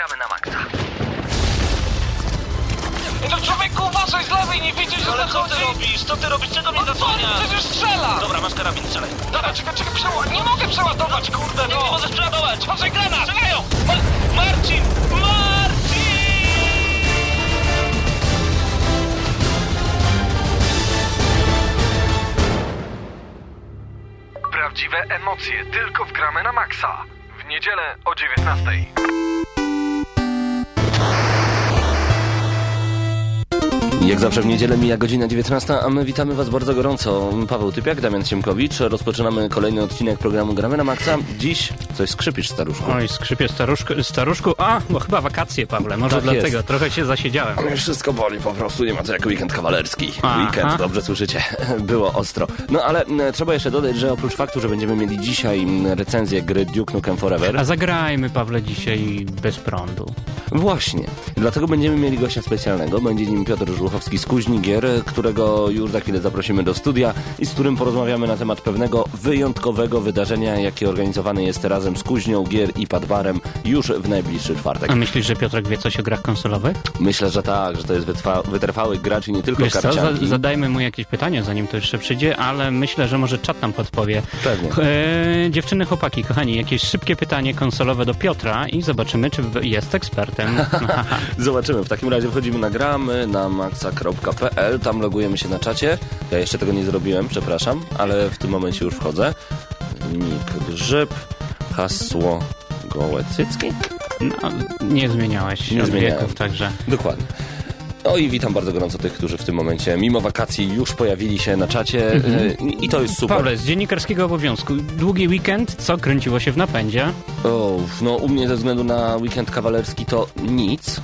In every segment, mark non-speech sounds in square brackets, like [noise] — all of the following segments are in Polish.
gramy na maksa. No człowieku, uważaj z lewej, nie widzisz, że Ale co ty zachodzi? robisz? Co ty robisz? Czego mnie No co, zasłaniasz? przecież strzela! Dobra, masz karabin, strzelaj. Dobra, czekaj, czekaj, przeładować. Nie mogę przeładować, kurde, Nie, no! nie możesz przeładować! Uważaj, granat! Strzelają! Ma- Marcin! Marcin! Prawdziwe emocje tylko w gramy na maksa. W niedzielę o 19. Jak zawsze w niedzielę mija godzina 19, a my witamy Was bardzo gorąco. Paweł Typiak, Damian Siemkowicz. Rozpoczynamy kolejny odcinek programu Gramy na Maxa. Dziś coś skrzypisz, staruszku. Oj, skrzypie staruszku, staruszku. A, bo chyba wakacje, Pawle. Może Tak dlatego. jest. Trochę się zasiedziałem. Wszystko boli po prostu, nie ma to jak weekend kawalerski. Aha. Weekend, dobrze słyszycie, [laughs] było ostro. No ale trzeba jeszcze dodać, że oprócz faktu, że będziemy mieli dzisiaj recenzję gry Duke Nukem Forever, A zagrajmy, Pawle, dzisiaj bez prądu. Właśnie. Dlatego będziemy mieli gościa specjalnego. Będzie nim Piotr Żuchowski z Kuźni Gier, którego już za chwilę zaprosimy do studia i z którym porozmawiamy na temat pewnego wyjątkowego wydarzenia, jakie organizowane jest razem z Kuźnią Gier i Padbarem już w najbliższy czwartek. A myślisz, że Piotrek wie coś o grach konsolowych? Myślę, że tak, że to jest wytrwa- wytrwały gracz i nie tylko Wiesz co, karcianki. zadajmy mu jakieś pytanie, zanim to jeszcze przyjdzie, ale myślę, że może czat nam podpowie. Pewnie. E, dziewczyny, chłopaki, kochani, jakieś szybkie pytanie konsolowe do Piotra i zobaczymy, czy jest ekspertem. [laughs] Zobaczymy. W takim razie wchodzimy na gramy na maxa.pl, tam logujemy się na czacie. Ja jeszcze tego nie zrobiłem, przepraszam, ale w tym momencie już wchodzę. Nik grzyb, hasło gołe cycki. No, nie zmieniałeś Nie zmieniałem. wieków, także... Dokładnie. No i witam bardzo gorąco tych, którzy w tym momencie, mimo wakacji, już pojawili się na czacie y, i to jest super. Pawle, z dziennikarskiego obowiązku. Długi weekend, co kręciło się w napędzie? O, no u mnie ze względu na weekend kawalerski to nic.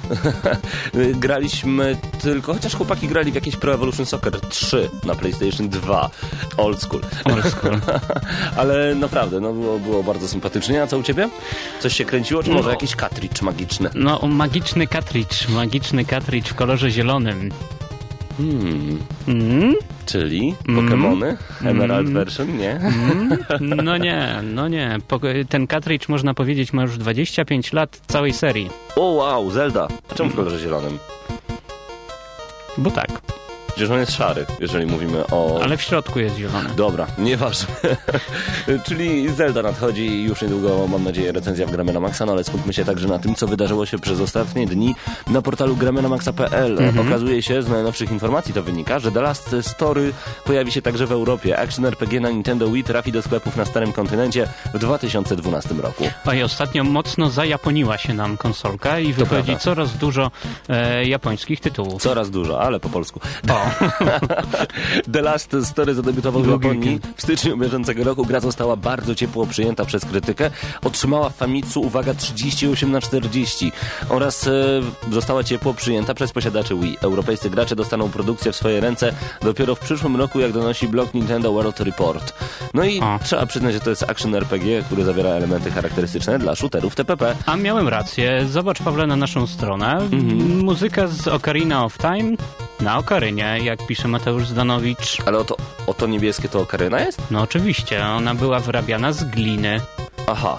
[laughs] Graliśmy tylko, chociaż chłopaki grali w jakieś Pro Evolution Soccer 3 na PlayStation 2. Old school. Old school. [laughs] Ale naprawdę, no było, było bardzo sympatycznie. A co u ciebie? Coś się kręciło, czy może No. jakiś cartridge magiczny? No, magiczny cartridge, magiczny cartridge w kolorze zielonym. Hmm, Mm? czyli Mm. Pokémony? Emerald Mm. version? Nie? Mm? [laughs] No nie, no nie. Ten cartridge, można powiedzieć, ma już 25 lat całej serii. O wow, Zelda. Czemu w kolorze zielonym? Bo tak, Przecież on jest szary, jeżeli mówimy o... ale w środku jest zielony. Dobra, nieważne. [laughs] Czyli Zelda nadchodzi i już niedługo, mam nadzieję, recenzja w Gramy na Maxa, no ale skupmy się także na tym, co wydarzyło się przez ostatnie dni na portalu gramynamaxa.pl. Okazuje się, z najnowszych informacji to wynika, że The Last Story pojawi się także w Europie. Action RPG na Nintendo Wii trafi do sklepów na starym kontynencie w 2012 roku. Oj, ostatnio mocno zajaponiła się nam konsolka i wychodzi coraz dużo e, japońskich tytułów. Coraz dużo, ale po polsku. O, [laughs] The Last Story zadebiutował w Japonii w styczniu bieżącego roku. Gra została bardzo ciepło przyjęta przez krytykę. Otrzymała w Famitsu, uwaga, 38 na 40 oraz e, została ciepło przyjęta przez posiadaczy Wii. Europejscy gracze dostaną produkcję w swoje ręce dopiero w przyszłym roku, jak donosi blog Nintendo World Report. No i O. trzeba przyznać, że to jest action RPG, który zawiera elementy charakterystyczne dla shooterów TPP. a miałem rację. Zobacz, Pawle, na naszą stronę. Muzyka z Ocarina of Time na Okarynie, jak pisze Mateusz Zdanowicz. Ale oto, oto niebieskie to Okaryna jest? No oczywiście, ona była wyrabiana z gliny. Aha.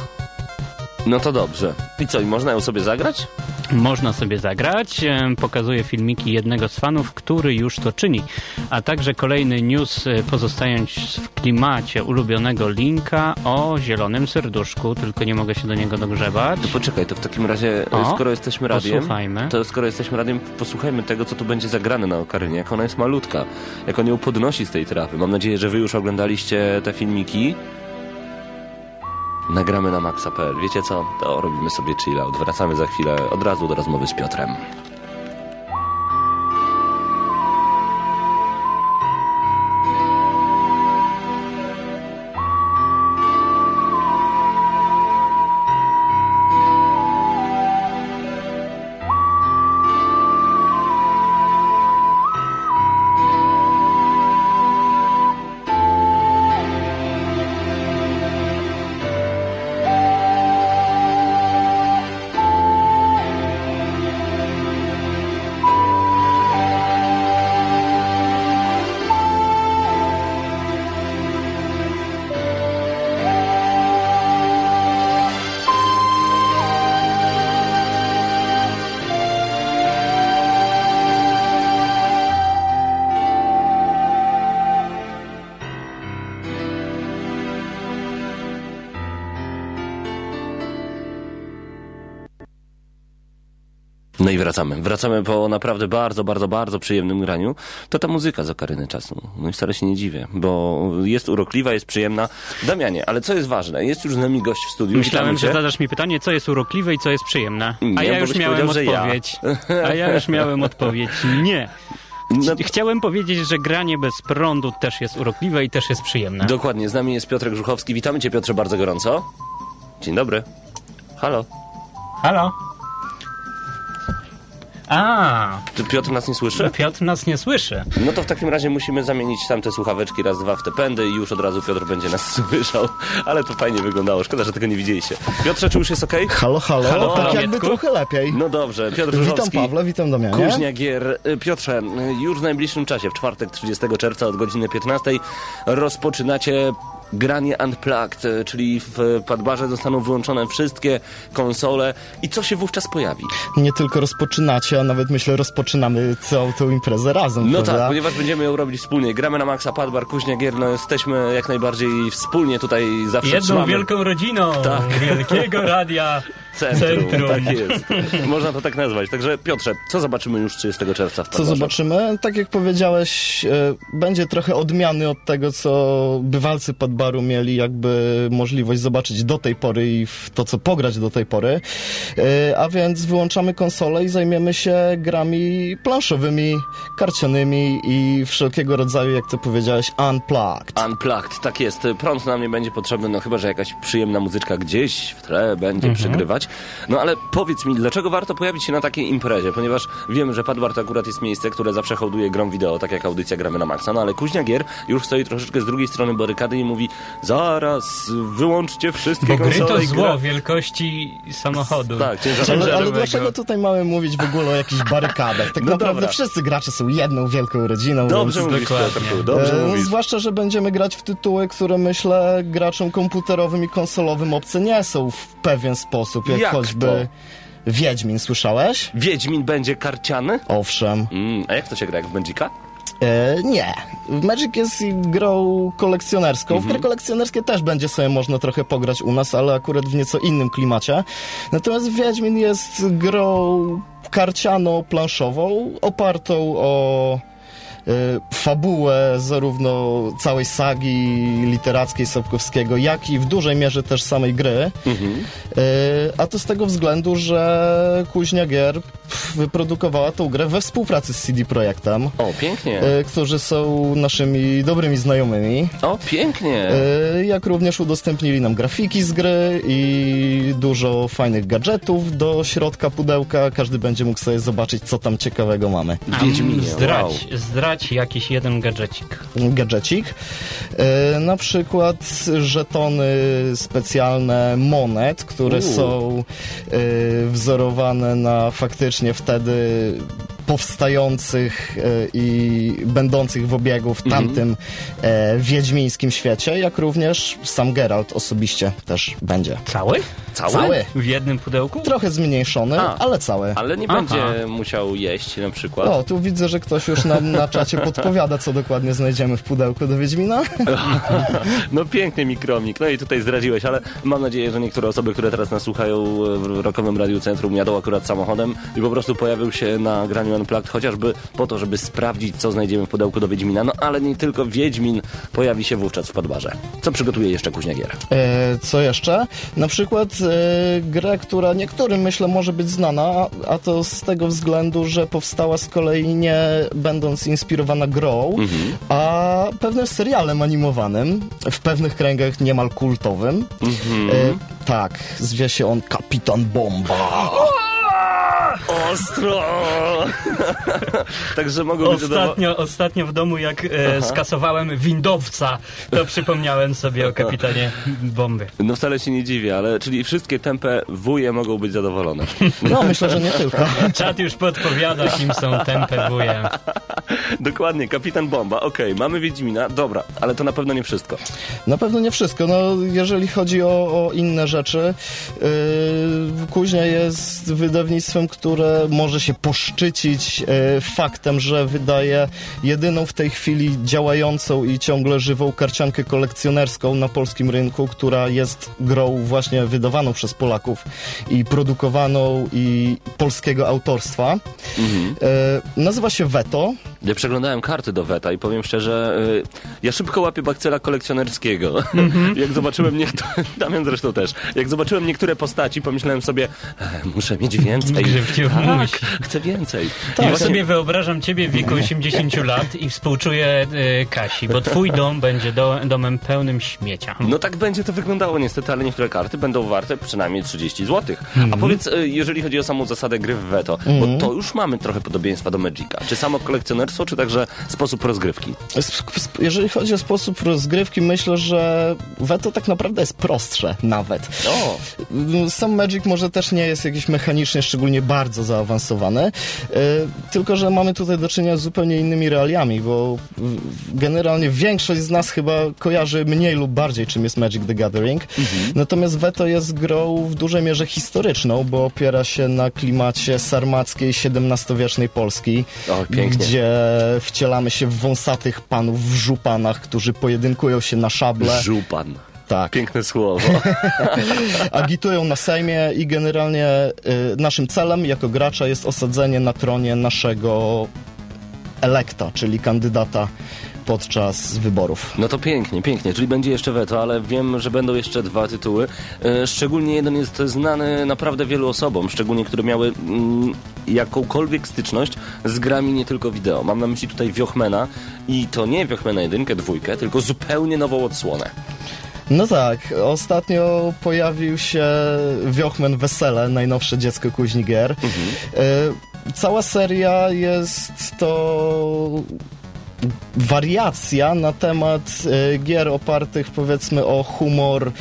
No to dobrze. I co, i można ją sobie zagrać? Można sobie zagrać. Em, Pokazuje filmiki jednego z fanów, który już to czyni. A także kolejny news, e, pozostając w klimacie ulubionego linka o zielonym serduszku, tylko nie mogę się do niego dogrzebać. To poczekaj, to w takim razie, O, skoro jesteśmy radiem, posłuchajmy. to skoro jesteśmy radiem, posłuchajmy tego, co tu będzie zagrane na Okarynie, jak ona jest malutka, jak on ją podnosi z tej trawy. Mam nadzieję, że wy już oglądaliście te filmiki. Nagramy na maxa.pl. Wiecie co? To robimy sobie chilla. Wracamy za chwilę od razu do rozmowy z Piotrem. Wracamy. Wracamy po naprawdę bardzo, bardzo, bardzo przyjemnym graniu. To ta muzyka z okaryny czasu. No i wcale się nie dziwię, bo jest urokliwa, jest przyjemna. Damianie, ale co jest ważne? Jest już z nami gość w studiu. Myślałem, że zadasz mi pytanie, co jest urokliwe i co jest przyjemne. Nie, A ja bo już miałem że ja. odpowiedź. A ja już miałem odpowiedź. Nie. [laughs] No, Chciałem powiedzieć, że granie bez prądu też jest urokliwe i też jest przyjemne. dokładnie, z nami jest Piotrek Żuchowski. Witamy cię Piotrze bardzo gorąco. Dzień dobry. Halo. Halo? A, Czy Piotr nas nie słyszy? Piotr nas nie słyszy. No to w takim razie musimy zamienić tamte słuchaweczki raz, dwa w te pędy i już od razu Piotr będzie nas [laughs] słyszał. Ale to fajnie wyglądało. Szkoda, że tego nie widzieliście. Piotrze, czy już jest okej? Halo, halo, Halo, tak halo, jakby Mietku? trochę lepiej. No dobrze, Piotr witam Żuchowski. Pawle, witam Damianie. Kuźnia Gier. Y, Piotrze, y, już w najbliższym czasie, w czwartek 30 czerwca od godziny 15 rozpoczynacie granie Unplugged, y, czyli w Padbarze zostaną wyłączone wszystkie konsole i co się wówczas pojawi? Nie tylko rozpoczynacie, a nawet myślę rozpoczynamy całą tą imprezę razem, No prawda? tak, ponieważ będziemy ją robić wspólnie. Gramy na Maxa Padbar, Kuźnia Gier, no jesteśmy jak najbardziej wspólnie tutaj zawsze Jedną trzymamy wielką rodziną Tak. wielkiego radia [laughs] centrum. centrum. Tak jest. Można to tak nazwać. Także Piotrze, co zobaczymy już 30 czerwca w Co Padbarze? zobaczymy? Tak jak powiedziałeś, e, będzie trochę odmiany od tego, co bywalcy Padbaru mieli jakby możliwość zobaczyć do tej pory i w to, co pograć do tej pory. E, A więc wyłączamy konsolę i zajmiemy się grami planszowymi, karcianymi i wszelkiego rodzaju, jak to powiedziałeś, unplugged. Unplugged, tak jest. Prąd nam nie będzie potrzebny, no chyba, że jakaś przyjemna muzyczka gdzieś w tle będzie przygrywać. No ale powiedz mi, dlaczego warto pojawić się na takiej imprezie? Ponieważ wiemy, że Padbar to akurat jest miejsce, które zawsze hołduje grom wideo, tak jak audycja Gramy na Maxa. No ale Kuźnia Gier już stoi troszeczkę z drugiej strony barykady i mówi zaraz, wyłączcie wszystkie Bo gry konsole to i zło gra... wielkości samochodu. Tak. Ale, ale dlaczego tutaj mamy mówić w ogóle o jakichś barykadach? Tak No naprawdę dobra. wszyscy gracze są jedną wielką rodziną. Dobrze więc... mówisz. Piotrku, dobrze E, mówisz. zwłaszcza, że będziemy grać w tytuły, które myślę graczom komputerowym i konsolowym obce nie są w pewien sposób, jak, Jak choćby Wiedźmin, słyszałeś? Wiedźmin będzie karciany? Owszem. Mm, a jak to się gra, jak w Magica? E, nie. Magic jest grą kolekcjonerską. W Mhm. gry kolekcjonerskie też będzie sobie można trochę pograć u nas, ale akurat w nieco innym klimacie. Natomiast Wiedźmin jest grą karciano-planszową, opartą o fabułę zarówno całej sagi literackiej Sapkowskiego, jak i w dużej mierze też samej gry. Mhm. E, A to z tego względu, że Kuźnia Gier wyprodukowała tą grę we współpracy z CD Projektem, O, pięknie. e, którzy są naszymi dobrymi znajomymi. O, pięknie. E, Jak również udostępnili nam grafiki z gry i dużo fajnych gadżetów do środka pudełka. Każdy będzie mógł sobie zobaczyć, co tam ciekawego mamy. Wiedźminie, zdrać, wow. Zdrać jakiś jeden gadżecik. gadżecik. E, na przykład żetony specjalne monet, które U. są e, wzorowane na faktycznie wtedy powstających e, i będących w obiegu w tamtym e, wiedźmińskim świecie, jak również sam Geralt osobiście też będzie. Cały? Cały? Cały. W jednym pudełku? Trochę zmniejszony, A. ale cały. Ale nie Aha. będzie musiał jeść na przykład. O, tu widzę, że ktoś już nam na [laughs] czacie podpowiada, co dokładnie znajdziemy w pudełku do Wiedźmina. [laughs] No piękny mikromik. No i tutaj zdradziłeś, ale mam nadzieję, że niektóre osoby, które teraz nas słuchają w Rokowym Radiu Centrum jadą akurat samochodem i po prostu pojawił się na graniu Unplugged, chociażby po to, żeby sprawdzić, co znajdziemy w pudełku do Wiedźmina. No ale nie tylko Wiedźmin pojawi się wówczas w Padbarze. Co przygotuje jeszcze Kuźnia Gier? E, co jeszcze? Na przykład e, grę, która niektórym myślę może być znana, a, to z tego względu, że powstała z kolei nie będąc inspirowana grą, a pewnym serialem animowanym, w pewnych kręgach niemal kultowym. E, tak, zwie się on Kapitan Bomba. Ostro! [laughs] Także mogą być zadowoleni. Ostatnio, ostatnio w domu, jak e, skasowałem windowca, to [laughs] przypomniałem sobie o kapitanie bomby. No wcale się nie dziwię, ale czyli wszystkie tempe wuje mogą być zadowolone. [laughs] No, myślę, że nie tylko. Czat już podpowiada, kim są tempe wuje. Dokładnie, Kapitan Bomba. Okej, mamy Wiedźmina, dobra, ale to na pewno nie wszystko. Na pewno nie wszystko. No, jeżeli chodzi o, o inne rzeczy, yy, Kuźnia jest wydawnictwem, które że może się poszczycić e, faktem, że wydaje jedyną w tej chwili działającą i ciągle żywą karciankę kolekcjonerską na polskim rynku, która jest grą właśnie wydawaną przez Polaków i produkowaną i polskiego autorstwa. E, nazywa się Veto. Ja przeglądałem karty do Weta i powiem szczerze, y, ja szybko łapię bakcela kolekcjonerskiego. [laughs] Jak zobaczyłem niektóre, Damian zresztą też, jak zobaczyłem niektóre postaci, pomyślałem sobie, e, muszę mieć więcej. Tak, chcę więcej. ja sobie wyobrażam ciebie w wieku 80 lat i współczuję y, Kasi, bo twój dom będzie do, domem pełnym śmiecia. No tak będzie to wyglądało niestety, ale niektóre karty będą warte przynajmniej 30 zł. A powiedz, y, jeżeli chodzi o samą zasadę gry w Veto, bo to już mamy trochę podobieństwa do Magica. Czy samo kolekcjonerstwo, czy także sposób rozgrywki? Sp- sp- Jeżeli chodzi o sposób rozgrywki, myślę, że Veto tak naprawdę jest prostsze nawet. O, Sam Magic może też nie jest jakiś mechanicznie szczególnie bardzo zaawansowany, e, tylko że mamy tutaj do czynienia z zupełnie innymi realiami, bo generalnie większość z nas chyba kojarzy mniej lub bardziej, czym jest Magic the Gathering. Natomiast Veto jest grą w dużej mierze historyczną, bo opiera się na klimacie sarmackiej XVII-wiecznej Polski, O, gdzie wcielamy się w wąsatych panów w żupanach, którzy pojedynkują się na szable. żupan. Tak Piękne słowo. [laughs] agitują na Sejmie i generalnie y, naszym celem jako gracza jest osadzenie na tronie naszego elekta, czyli kandydata podczas wyborów. No to pięknie, pięknie. Czyli będzie jeszcze weto, ale wiem, że będą jeszcze dwa tytuły. E, Szczególnie jeden jest znany naprawdę wielu osobom, szczególnie które miały mm, jakąkolwiek styczność z grami nie tylko wideo. Mam na myśli tutaj Wiochmena i to nie Wiochmena jedynkę, dwójkę, tylko zupełnie nową odsłonę. No tak, ostatnio pojawił się Wiochmen Wesele, najnowsze dziecko kuźni gier. Y, Cała seria jest to wariacja na temat e, gier opartych powiedzmy o humor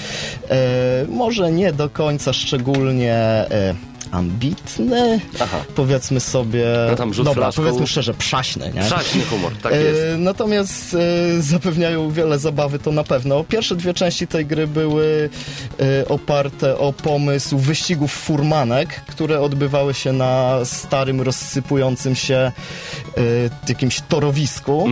e, może nie do końca szczególnie e, ambitny, Aha. powiedzmy sobie, No tam dobra, flaszką. powiedzmy szczerze, przaśny, nie? Przaśny humor, tak E, jest. Natomiast e, zapewniają wiele zabawy, to na pewno. Pierwsze dwie części tej gry były e, oparte o pomysł wyścigów furmanek, które odbywały się na starym, rozsypującym się e, jakimś torowisku.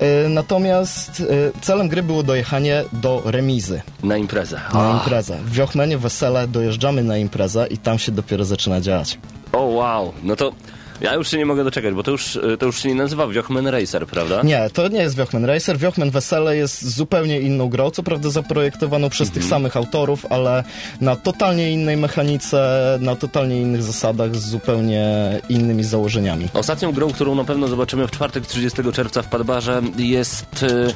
E, natomiast e, celem gry było dojechanie do remizy, Na imprezę. na imprezę. W Wiochmenie Wesele dojeżdżamy na imprezę i tam się dopiero zaczyna działać. O wow, no to ja już się nie mogę doczekać, bo to już, e, to już się nie nazywa Wiochmen Racer, prawda? Nie, to nie jest Wiochmen Racer. Wiochmen Wesele jest zupełnie inną grą, co prawda zaprojektowaną przez tych samych autorów, ale na totalnie innej mechanice, na totalnie innych zasadach, z zupełnie innymi założeniami. Ostatnią grą, którą na pewno zobaczymy w czwartek 30 czerwca w Padbarze jest e,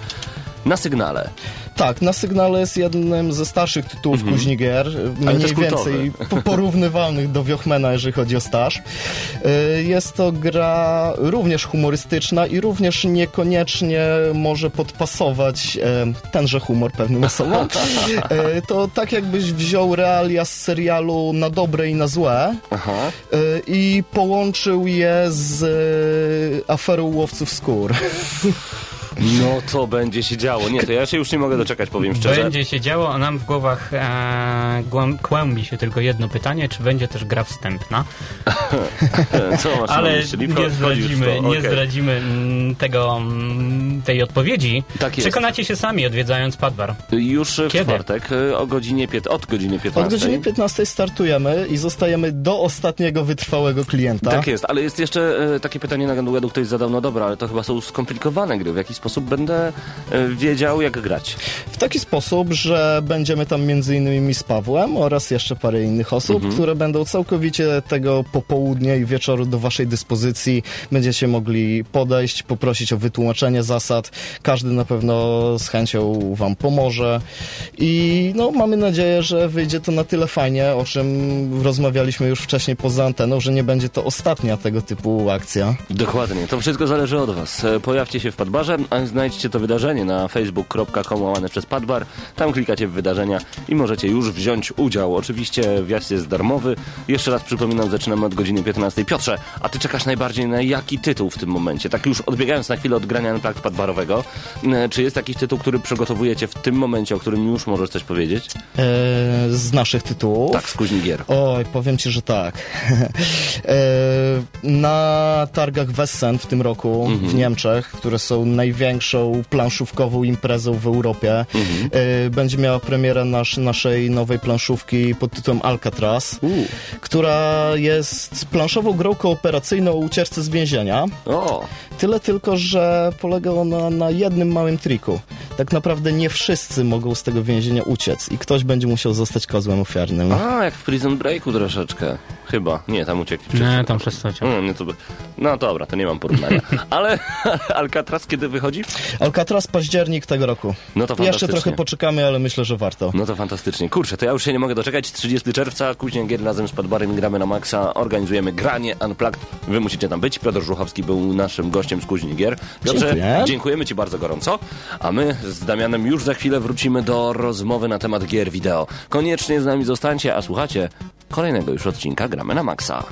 na sygnale. Tak, na sygnale jest jednym ze starszych tytułów kuźni gier, mniej więcej po- porównywalnych do Wiochmena, jeżeli chodzi o staż. Y, Jest to gra również humorystyczna i również niekoniecznie może podpasować e, tenże humor pewnym [laughs] osobom. E, To tak jakbyś wziął realia z serialu na dobre i na złe Aha. i połączył je z aferą łowców skór. [laughs] No to będzie się działo. Nie, to ja się już nie mogę doczekać, powiem szczerze. Będzie się działo, a nam w głowach e, kłębi się tylko jedno pytanie, czy będzie też gra wstępna. [laughs] Co masz Ale nie zdradzimy, nie zdradzimy mm, tego, mm, tej odpowiedzi. Tak jest. Przekonacie się sami odwiedzając Padbar. Już w Kiedy? czwartek e, o godzinie od godziny 15. Od godziny 15 startujemy i zostajemy do ostatniego wytrwałego klienta. Tak jest, ale jest jeszcze e, takie pytanie na Ganduedu, ktoś zadał, no dobra, ale to chyba są skomplikowane gry. W jaki sposób będę e, wiedział, jak grać? W taki sposób, że będziemy tam między innymi z Pawłem oraz jeszcze parę innych osób, Mhm. które będą całkowicie tego popołudnia i wieczoru do waszej dyspozycji. Będziecie mogli podejść, poprosić o wytłumaczenie zasad. Każdy na pewno z chęcią wam pomoże. I no, mamy nadzieję, że wyjdzie to na tyle fajnie, o czym rozmawialiśmy już wcześniej poza anteną, że nie będzie to ostatnia tego typu akcja. Dokładnie, to wszystko zależy od Was. E, Pojawcie się w Padbarze, znajdźcie to wydarzenie na facebook.com łamane przez Padbar. Tam klikacie w wydarzenia i możecie już wziąć udział. Oczywiście wjazd jest darmowy. Jeszcze raz przypominam, zaczynamy od godziny 15. Piotrze, a ty czekasz najbardziej na jaki tytuł w tym momencie? Tak już odbiegając na chwilę od grania Unplugged Padbarowego, czy jest jakiś tytuł, który przygotowujecie w tym momencie, o którym już możesz coś powiedzieć? E, z naszych tytułów. Tak, z kuźni gier. Oj, powiem ci, że tak. [laughs] E, Na targach Wessen w tym roku w Niemczech, które są największą planszówkową imprezą w Europie, e, będzie miała premierę nasz, naszej nowej planszówki pod tytułem Alcatraz, która jest planszową grą kooperacyjną o ucieczce z więzienia. O, Tyle tylko, że polega ona na jednym małym triku. Tak naprawdę nie wszyscy mogą z tego więzienia uciec i ktoś będzie musiał zostać kozłem ofiarnym. a jak w Prison Breaku troszeczkę. Chyba. Nie, tam uciekli wszyscy. Nie, tam przez cię. No, nie, to by... no dobra, to nie mam porównania. [laughs] Ale [laughs] Alcatraz kiedy wychodzi? Alcatraz październik tego roku. No to Jeszcze fantastycznie. trochę poczekamy, ale myślę, że warto. No to fantastycznie. Kurczę, to ja już się nie mogę doczekać. 30 czerwca, Kuźnia Gier razem z Padbarem gramy na maksa. Organizujemy granie Unplugged. Wy musicie tam być. Piotr Żuchowski był naszym gościem z Kuźni Gier. Piotrze, Dziękuję. dziękujemy Ci bardzo gorąco. A my z Damianem już za chwilę wrócimy do rozmowy na temat gier wideo. Koniecznie z nami zostańcie, a słuchacie kolejnego już odcinka Gramy na maksa.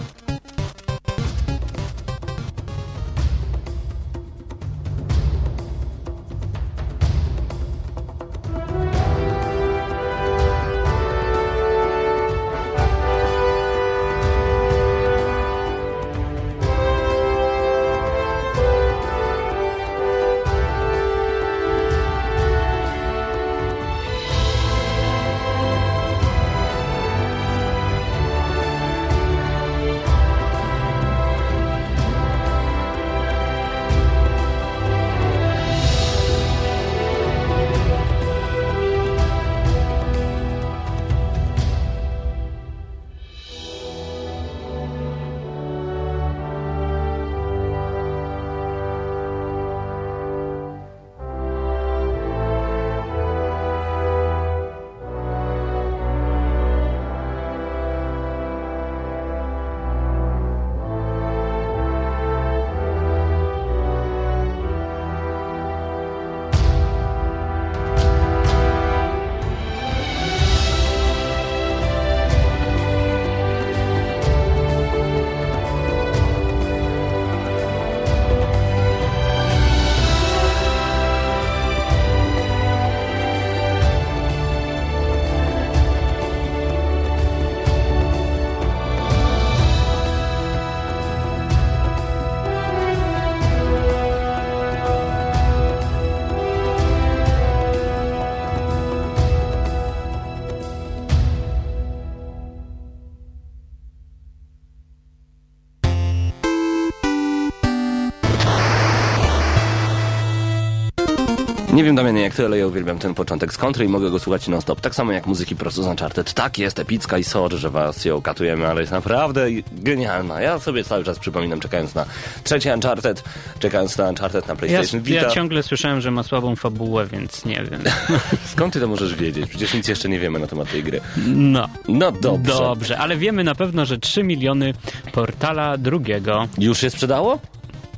Nie wiem, Damianie, jak ty, ale ja uwielbiam ten początek z kontry i mogę go słuchać non-stop. Tak samo jak muzyki prosto z Uncharted. Tak, jest epicka i sorry, że was ją katujemy, ale jest naprawdę genialna. Ja sobie cały czas przypominam, czekając na trzeci Uncharted, czekając na Uncharted na Ja, PlayStation Vita. ja ciągle słyszałem, że ma słabą fabułę, więc nie wiem. [laughs] Skąd ty to możesz wiedzieć? Przecież nic jeszcze nie wiemy na temat tej gry. No. No dobrze. Dobrze, ale wiemy na pewno, że 3 miliony portala drugiego. Już się sprzedało?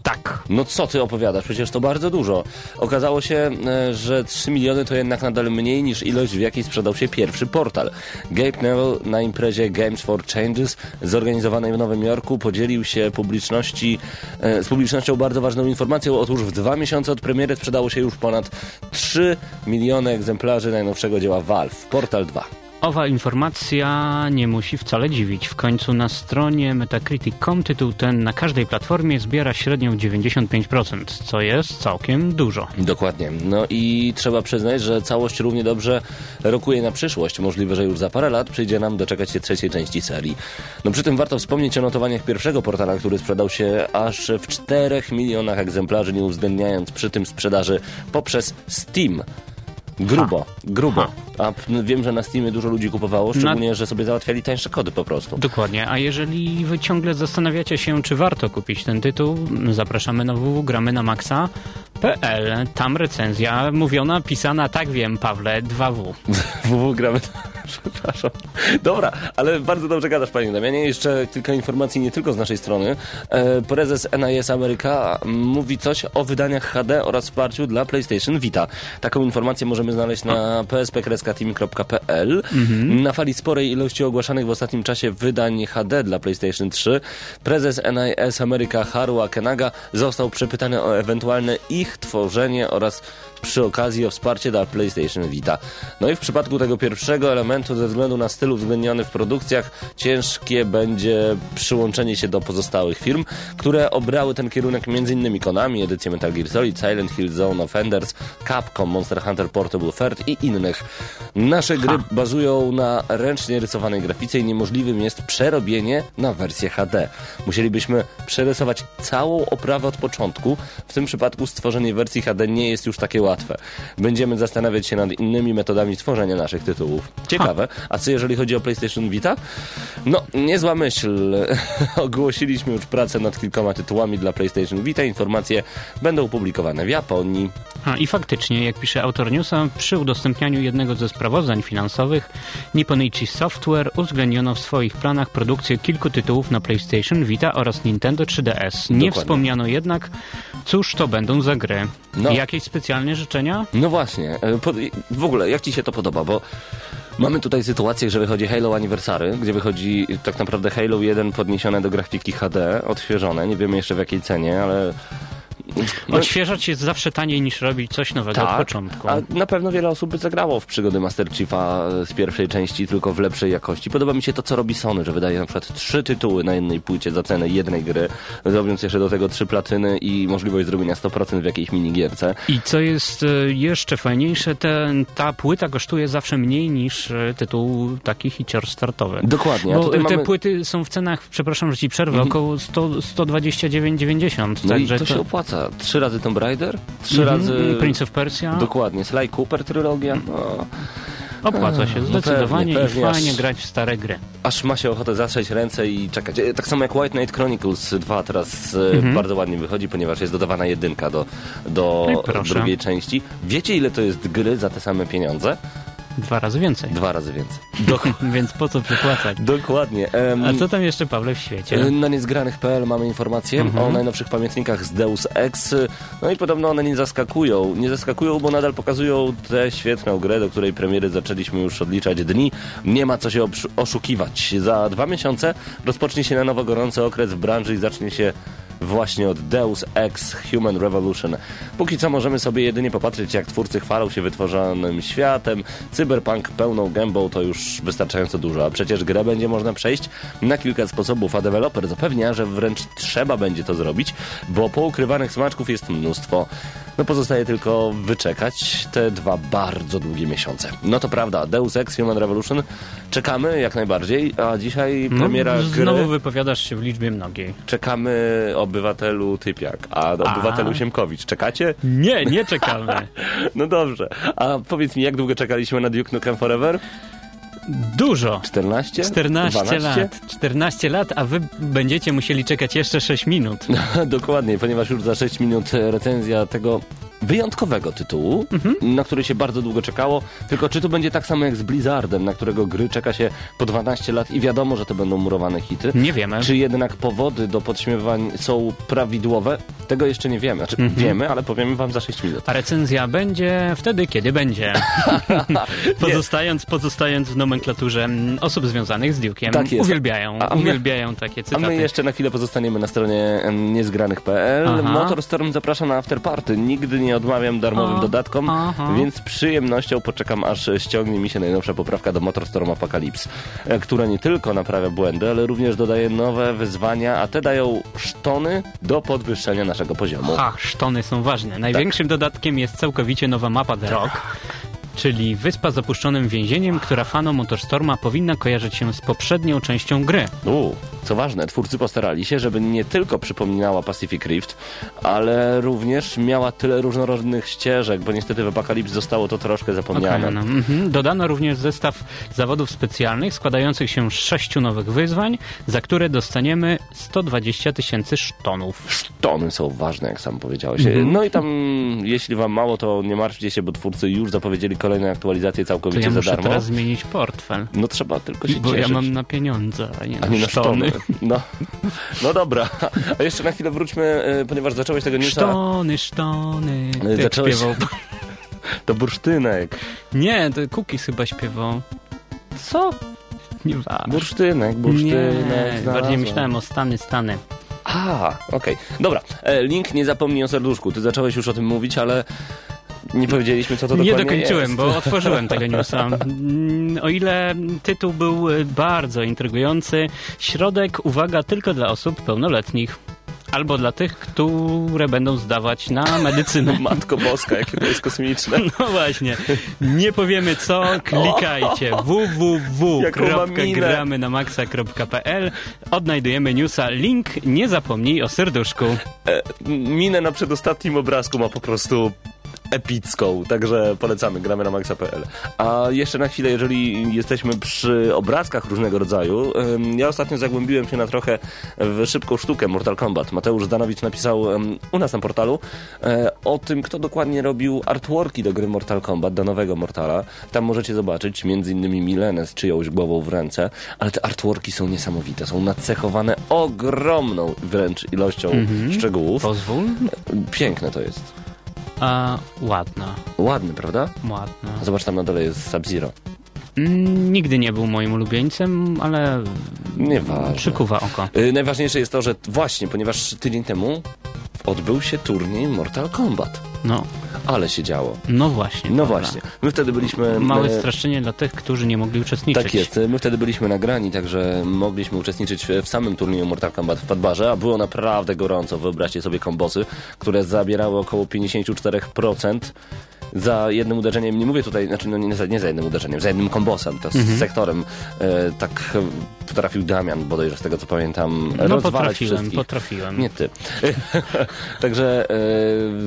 Tak. No co ty opowiadasz? Przecież to bardzo dużo. Okazało się, e, że 3 miliony to jednak nadal mniej niż ilość, w jakiej sprzedał się pierwszy portal. Gabe Neville na imprezie Games for Changes zorganizowanej w Nowym Jorku podzielił się publiczności, e, z publicznością bardzo ważną informacją. Otóż w dwa miesiące od premiery sprzedało się już ponad 3 miliony egzemplarzy najnowszego dzieła Valve, Portal 2. Owa informacja nie musi wcale dziwić. W końcu na stronie Metacritic.com tytuł ten na każdej platformie zbiera średnią 95%, co jest całkiem dużo. Dokładnie. No i trzeba przyznać, że całość równie dobrze rokuje na przyszłość. Możliwe, że już za parę lat przyjdzie nam doczekać się trzeciej części serii. No przy tym warto wspomnieć o notowaniach pierwszego portala, który sprzedał się aż w 4 milionach egzemplarzy, nie uwzględniając przy tym sprzedaży poprzez Steam. Grubo, grubo. A p- wiem, że na Steamie dużo ludzi kupowało, szczególnie, że sobie załatwiali tańsze kody po prostu. Dokładnie, a jeżeli wy ciągle zastanawiacie się, czy warto kupić ten tytuł, zapraszamy na www.gramy na maxa.pl. Tam recenzja mówiona, pisana, tak wiem, Pawle, 2W. [laughs] www gramy, [laughs] Przepraszam. Dobra, ale bardzo dobrze gadasz, panie Damianie. Jeszcze kilka informacji nie tylko z naszej strony. E, prezes NIS Ameryka mówi coś o wydaniach HD oraz wsparciu dla PlayStation Vita. Taką informację możemy znaleźć na psp-team.pl. Na fali sporej ilości ogłaszanych w ostatnim czasie wydań HD dla PlayStation 3 prezes NIS Ameryka Haru Akenaga został przepytany o ewentualne ich tworzenie oraz przy okazji o wsparcie dla PlayStation Vita. No i w przypadku tego pierwszego elementu, ze względu na styl uwzględniony w produkcjach, ciężkie będzie przyłączenie się do pozostałych firm, które obrały ten kierunek m.in. Konami, edycję Metal Gear Solid, Silent Hill Zone Offenders, Capcom, Monster Hunter Portable Third i innych. Nasze gry bazują na ręcznie rysowanej grafice i niemożliwym jest przerobienie na wersję HD. Musielibyśmy przerysować całą oprawę od początku. W tym przypadku stworzenie wersji HD nie jest już takie łatwe. Będziemy zastanawiać się nad innymi metodami tworzenia naszych tytułów. Ciekawe. A co jeżeli chodzi o PlayStation Vita? No, niezła myśl. [laughs] Ogłosiliśmy już pracę nad kilkoma tytułami dla PlayStation Vita. Informacje będą publikowane w Japonii. A, I faktycznie, jak pisze autor newsa, przy udostępnianiu jednego ze sprawozdań finansowych Nipponichi Software uwzględniono w swoich planach produkcję kilku tytułów na PlayStation Vita oraz Nintendo 3DS. Nie Dokładnie. wspomniano jednak, cóż to będą za gry. No. Jakieś specjalne życzenia? No właśnie, e, w ogóle jak ci się to podoba, bo mamy tutaj sytuację, że wychodzi Halo Anniversary, gdzie wychodzi tak naprawdę Halo 1 podniesione do grafiki HD, odświeżone, nie wiemy jeszcze w jakiej cenie, ale... No, Odświeżać jest zawsze taniej niż robić coś nowego od początku. a na pewno wiele osób by zagrało w przygody Master Chiefa z pierwszej części, tylko w lepszej jakości. Podoba mi się to, co robi Sony, że wydaje na przykład trzy tytuły na jednej płycie za cenę jednej gry, robiąc jeszcze do tego trzy platyny i możliwość zrobienia 100% w jakiejś minigierce. I co jest e, jeszcze fajniejsze, ten, ta płyta kosztuje zawsze mniej niż e, tytuł taki hicior startowy. Dokładnie, Bo te mamy... płyty są w cenach, przepraszam, że ci przerwę, około 100, 129,90. No i Także to się opłaca. Trzy razy Tomb Raider, trzy Mhm, razy... i Prince of Persia. Dokładnie, Sly Cooper trylogia. No, Opłaca się no zdecydowanie pewnie, pewnie, i fajnie aż- grać w stare gry. aż ma się ochotę zatrzeć ręce i czekać. E, Tak samo jak White Knight Chronicles 2 teraz e, Mhm. bardzo ładnie wychodzi, ponieważ jest dodawana jedynka do, do No drugiej części. Wiecie ile to jest gry za te same pieniądze? Dwa razy więcej. Dwa razy więcej. [laughs] Więc po co przepłacać? Dokładnie. Em, A co tam jeszcze, Pawle, w świecie? E, Na niezgranych.pl mamy informacje Mhm. o najnowszych pamiętnikach z Deus Ex. No i podobno one nie zaskakują. Nie zaskakują, bo nadal pokazują tę świetną grę, do której premiery zaczęliśmy już odliczać dni. Nie ma co się oszukiwać. Za dwa miesiące rozpocznie się na nowo gorący okres w branży i zacznie się właśnie od Deus Ex Human Revolution. Póki co możemy sobie jedynie popatrzeć, jak twórcy chwalą się wytworzonym światem. Cyberpunk pełną gębą to już wystarczająco dużo, a przecież grę będzie można przejść na kilka sposobów, a deweloper zapewnia, że wręcz trzeba będzie to zrobić, bo poukrywanych smaczków jest mnóstwo. No pozostaje tylko wyczekać te dwa bardzo długie miesiące. No to prawda, Deus Ex Human Revolution czekamy jak najbardziej, a dzisiaj premiera no, gry... znowu wypowiadasz się w liczbie mnogiej. Czekamy obywatelu Typiak, a obywatelu A. Siemkowicz. Czekacie? Nie, nie czekamy. [laughs] No dobrze. A powiedz mi, jak długo czekaliśmy na Duke Nukem Forever? Dużo. 14? 14 12? lat. 14 lat, a wy będziecie musieli czekać jeszcze 6 minut. [laughs] Dokładnie, ponieważ już za 6 minut recenzja tego wyjątkowego tytułu, Mhm. na który się bardzo długo czekało. Tylko czy to będzie tak samo jak z Blizzardem, na którego gry czeka się po 12 lat i wiadomo, że to będą murowane hity? Nie wiemy. Czy jednak powody do podśmiewań są prawidłowe? Tego jeszcze nie wiemy. Znaczy, Mhm. wiemy, ale powiemy wam za 6 minut. A recenzja będzie wtedy, kiedy będzie. [laughs] pozostając, pozostając w nomenklaturze osób związanych z Duke'iem. Tak jest. Uwielbiają, A my- uwielbiają takie A cytaty. my jeszcze na chwilę pozostaniemy na stronie niezgranych.pl. Motorstorm zaprasza na afterparty. Nigdy nie odmawiam darmowym A, dodatkom, aha. więc z przyjemnością poczekam, aż ściągnie mi się najnowsza poprawka do Motorstorm Apocalypse, e, która nie tylko naprawia błędy, ale również dodaje nowe wyzwania, a te dają sztony do podwyższenia naszego poziomu. Ach, sztony są ważne. Największym dodatkiem jest całkowicie nowa mapa The Rock, czyli wyspa z opuszczonym więzieniem, która fanom Motorstorma powinna kojarzyć się z poprzednią częścią gry. U, Co ważne, twórcy postarali się, żeby nie tylko przypominała Pacific Rift, ale również miała tyle różnorodnych ścieżek, bo niestety w Apocalypse zostało to troszkę zapomniane. Okej, no, mhm. Dodano również zestaw zawodów specjalnych składających się z sześciu nowych wyzwań, za które dostaniemy 120 tysięcy sztonów. Tony są ważne, jak sam powiedziałeś. Mhm. No i tam, jeśli wam mało, to nie martwcie się, bo twórcy już zapowiedzieli kolejne aktualizacje To całkowicie ja za muszę darmo. teraz zmienić portfel. No trzeba tylko się Bo cieszyć. ja mam na pieniądze, a nie na, A nie na sztony. sztony. No, no dobra. A jeszcze na chwilę wróćmy, e, ponieważ zacząłeś tego newsa. Sztony, sztony. Ale Jak zacząłeś- śpiewał. [laughs] To bursztynek. Nie, to Cookies chyba śpiewał. Co? Nie ważne. Bursztynek, bursztynek. Nie, bardziej myślałem o Stany, Stany. A, okej. Dobra. E, link nie zapomnij o serduszku. Ty zacząłeś już o tym mówić, ale nie powiedzieliśmy, co to Nie dokładnie dokończyłem, jest. bo otworzyłem tego newsa. [laughs] Mm, O ile tytuł był y, bardzo intrygujący, środek, uwaga, tylko dla osób pełnoletnich. Albo dla tych, które będą zdawać na medycynę. [laughs] Matko Boska, jakie to jest kosmiczne. [laughs] No właśnie, nie powiemy co, klikajcie www.gramy-na-maxa.pl Odnajdujemy newsa, link, nie zapomnij o serduszku. E, minę na przedostatnim obrazku ma po prostu epicką, także polecamy, gramy na maxa.pl. A jeszcze na chwilę, jeżeli jesteśmy przy obrazkach różnego rodzaju, ja ostatnio zagłębiłem się na trochę w szybką sztukę Mortal Kombat. Mateusz Zdanowicz napisał u nas na portalu e, o tym, kto dokładnie robił artworki do gry Mortal Kombat, do nowego Mortala. Tam możecie zobaczyć między innymi Milenę z czyjąś głową w ręce, ale te artworki są niesamowite, są nacechowane ogromną wręcz ilością szczegółów. Pozwól? Piękne to jest. A, ładna, Ładny, prawda? ładna. Zobacz, tam na dole jest Sub-Zero. Mm, nigdy nie był moim ulubieńcem, ale Nieważne. przykuwa oko. Yy, najważniejsze jest to, że właśnie, ponieważ tydzień temu odbył się turniej Mortal Kombat. No, Ale się działo. no właśnie. No właśnie. My wtedy byliśmy... Małe e, straszczenie dla tych, którzy nie mogli uczestniczyć. Tak jest. My wtedy byliśmy nagrani, także mogliśmy uczestniczyć w- w samym turnieju Mortal Kombat w Padbarze, a było naprawdę gorąco. Wyobraźcie sobie kombosy, które zabierały około 54% za jednym uderzeniem. Nie mówię tutaj, znaczy no nie, za, nie za jednym uderzeniem, za jednym kombosem, to z sektorem. E, tak e, potrafił Damian, bodajże z tego co pamiętam, No potrafiłem, wszystkich. potrafiłem. Nie ty. [laughs] Także e,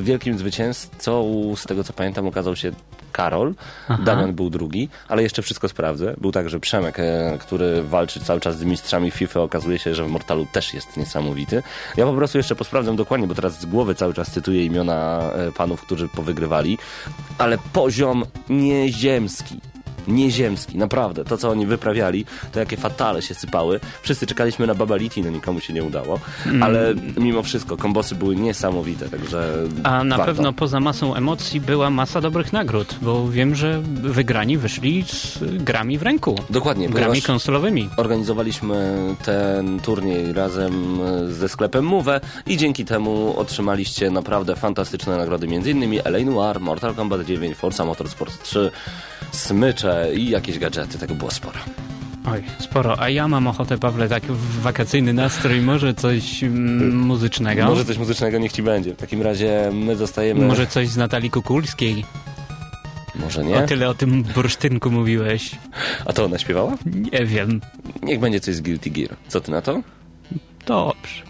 wielkim zwycięzcą, z tego co pamiętam, okazał się Karol. Aha. Damian był drugi, ale jeszcze wszystko sprawdzę. Był także Przemek, e, który walczy cały czas z mistrzami FIFA. Okazuje się, że w Mortalu też jest niesamowity. Ja po prostu jeszcze posprawdzam dokładnie, bo teraz z głowy cały czas cytuję imiona e, panów, którzy powygrywali, ale poziom nieziemski nieziemski, naprawdę. To, co oni wyprawiali, to jakie fatale się sypały. Wszyscy czekaliśmy na Babaliti, no nikomu się nie udało, ale mimo wszystko kombosy były niesamowite, także A na warto. pewno poza masą emocji była masa dobrych nagród, bo wiem, że wygrani wyszli z grami w ręku. Dokładnie, Grami konsolowymi. organizowaliśmy ten turniej razem ze sklepem Move i dzięki temu otrzymaliście naprawdę fantastyczne nagrody, m.in. LA Noir, Mortal Kombat 9, Forza Motorsport 3, smycze i jakieś gadżety, tego było sporo. Oj, sporo. A ja mam ochotę, Pawle, tak w wakacyjny nastrój, może coś mm, muzycznego? Może coś muzycznego niech ci będzie. W takim razie my zostajemy... Może coś z Natalii Kukulskiej? Może O nie? tyle o tym bursztynku mówiłeś. A to ona śpiewała? Nie wiem. Niech będzie coś z Guilty Gear. Co ty na to? Dobrze.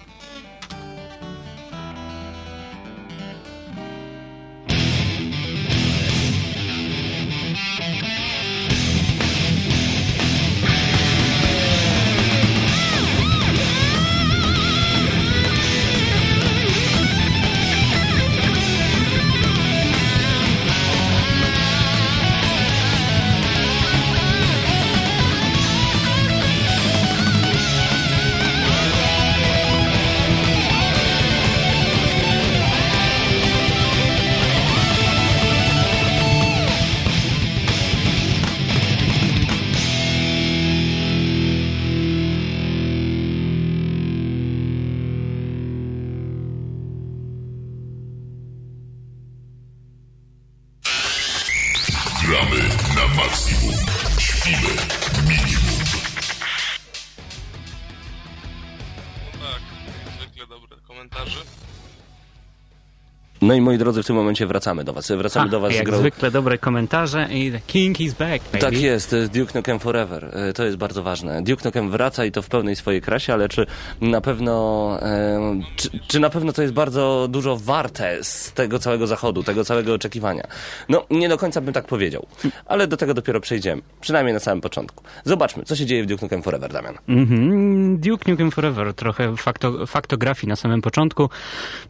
No i moi drodzy, w tym momencie wracamy do was. Wracamy A, do was z jak grą... zwykle dobre komentarze i the king is back, baby. Tak jest, Duke Nukem Forever. E, To jest bardzo ważne. Duke Nukem wraca i to w pełnej swojej krasie, ale czy na pewno e, czy, czy na pewno to jest bardzo dużo warte z tego całego zachodu, tego całego oczekiwania? No, nie do końca bym tak powiedział, ale do tego dopiero przejdziemy. Przynajmniej na samym początku. Zobaczmy, co się dzieje w Duke Nukem Forever, Damian. Mhm. Duke Nukem Forever, trochę fakto, faktografii na samym początku,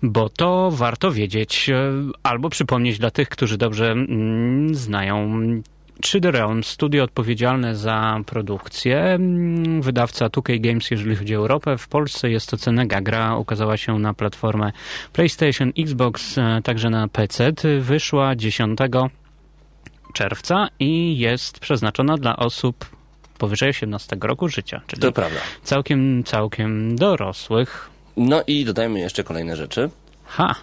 bo to warto wiedzieć e, albo przypomnieć dla tych, którzy dobrze mm, znają 3D Realm, studio odpowiedzialne za produkcję, mm, wydawca 2K Games, jeżeli chodzi o Europę. W Polsce jest to Cenega. Gra ukazała się na platformę PlayStation, Xbox, e, także na PC. Wyszła 10 czerwca i jest przeznaczona dla osób powyżej 18 roku życia, czyli To prawda. całkiem, całkiem dorosłych. No i dodajmy jeszcze kolejne rzeczy. Ha,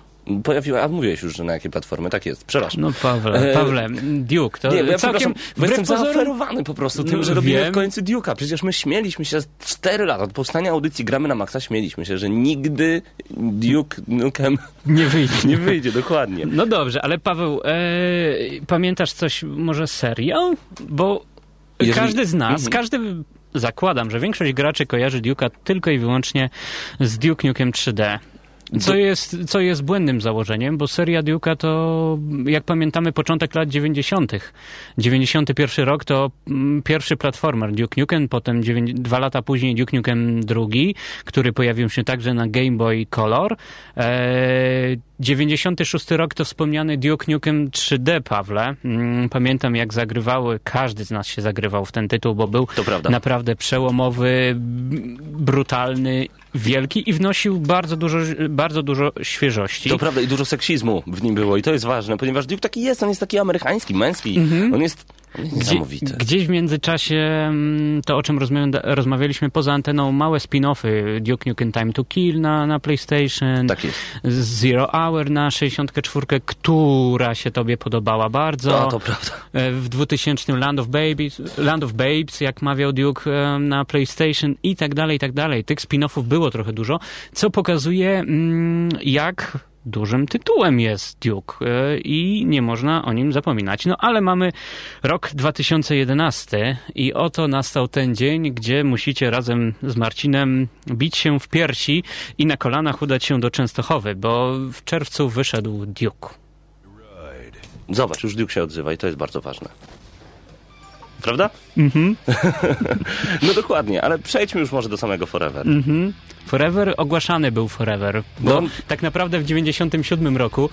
Pojawiła, a mówiłeś już, że na jakie platformy, tak jest, przepraszam. no Pawle, E, Pawle, Duke, to Nie, ja całkiem bo jestem zaoferowany po prostu tym, No, że robimy wiem. w końcu Duke'a. Przecież my śmieliśmy się 4 lata od powstania audycji Gramy na Maxa, śmieliśmy się, że nigdy Duke Nukem [laughs] Nie wyjdzie. [laughs] nie wyjdzie, dokładnie. No dobrze, ale Paweł, e, pamiętasz coś może serial? Bo Jeżeli- każdy z nas, Mhm. każdy, zakładam, że większość graczy kojarzy Duke'a tylko i wyłącznie z Duke Nukem 3D. Co jest, co jest błędnym założeniem, bo seria Duke'a to, jak pamiętamy, początek lat 90. 91 rok to mm, pierwszy platformer Duke Nukem, potem dziewię- dwa lata później Duke Nukem drugi, który pojawił się także na Game Boy Color. Eee, 96 rok to wspomniany Duke Nukem 3D, Pawle. Mm, Pamiętam jak zagrywały, każdy z nas się zagrywał w ten tytuł, bo był naprawdę przełomowy, brutalny, wielki i wnosił bardzo dużo, bardzo dużo świeżości. To prawda i dużo seksizmu w nim było i to jest ważne, ponieważ Duke taki jest, on jest taki amerykański, męski, jest, on jest Gdzie, gdzieś w międzyczasie mm, to, o czym rozmawia, rozmawialiśmy poza anteną, małe spin-offy Duke Nukem Time to Kill na, na PlayStation, Tak jest. Zero Hour na 64, która się tobie podobała bardzo. No, to prawda. E, W 2000 Land of Babies, Land of Babes, jak mawiał Duke e, na PlayStation i tak dalej, i tak dalej. Tych spin-offów było trochę dużo, co pokazuje mm, jak dużym tytułem jest Duke e, i nie można o nim zapominać. No ale mamy rok 2011 i oto nastał ten dzień, gdzie musicie razem z Marcinem bić się w piersi i na kolanach udać się do Częstochowy, bo w czerwcu wyszedł Duke. Zobacz, już Duke się odzywa i to jest bardzo ważne. Prawda? Mhm. [laughs] no dokładnie, ale przejdźmy już może do samego Forever. Mhm. Forever ogłaszany był Forever, bo No. tak naprawdę w 97 roku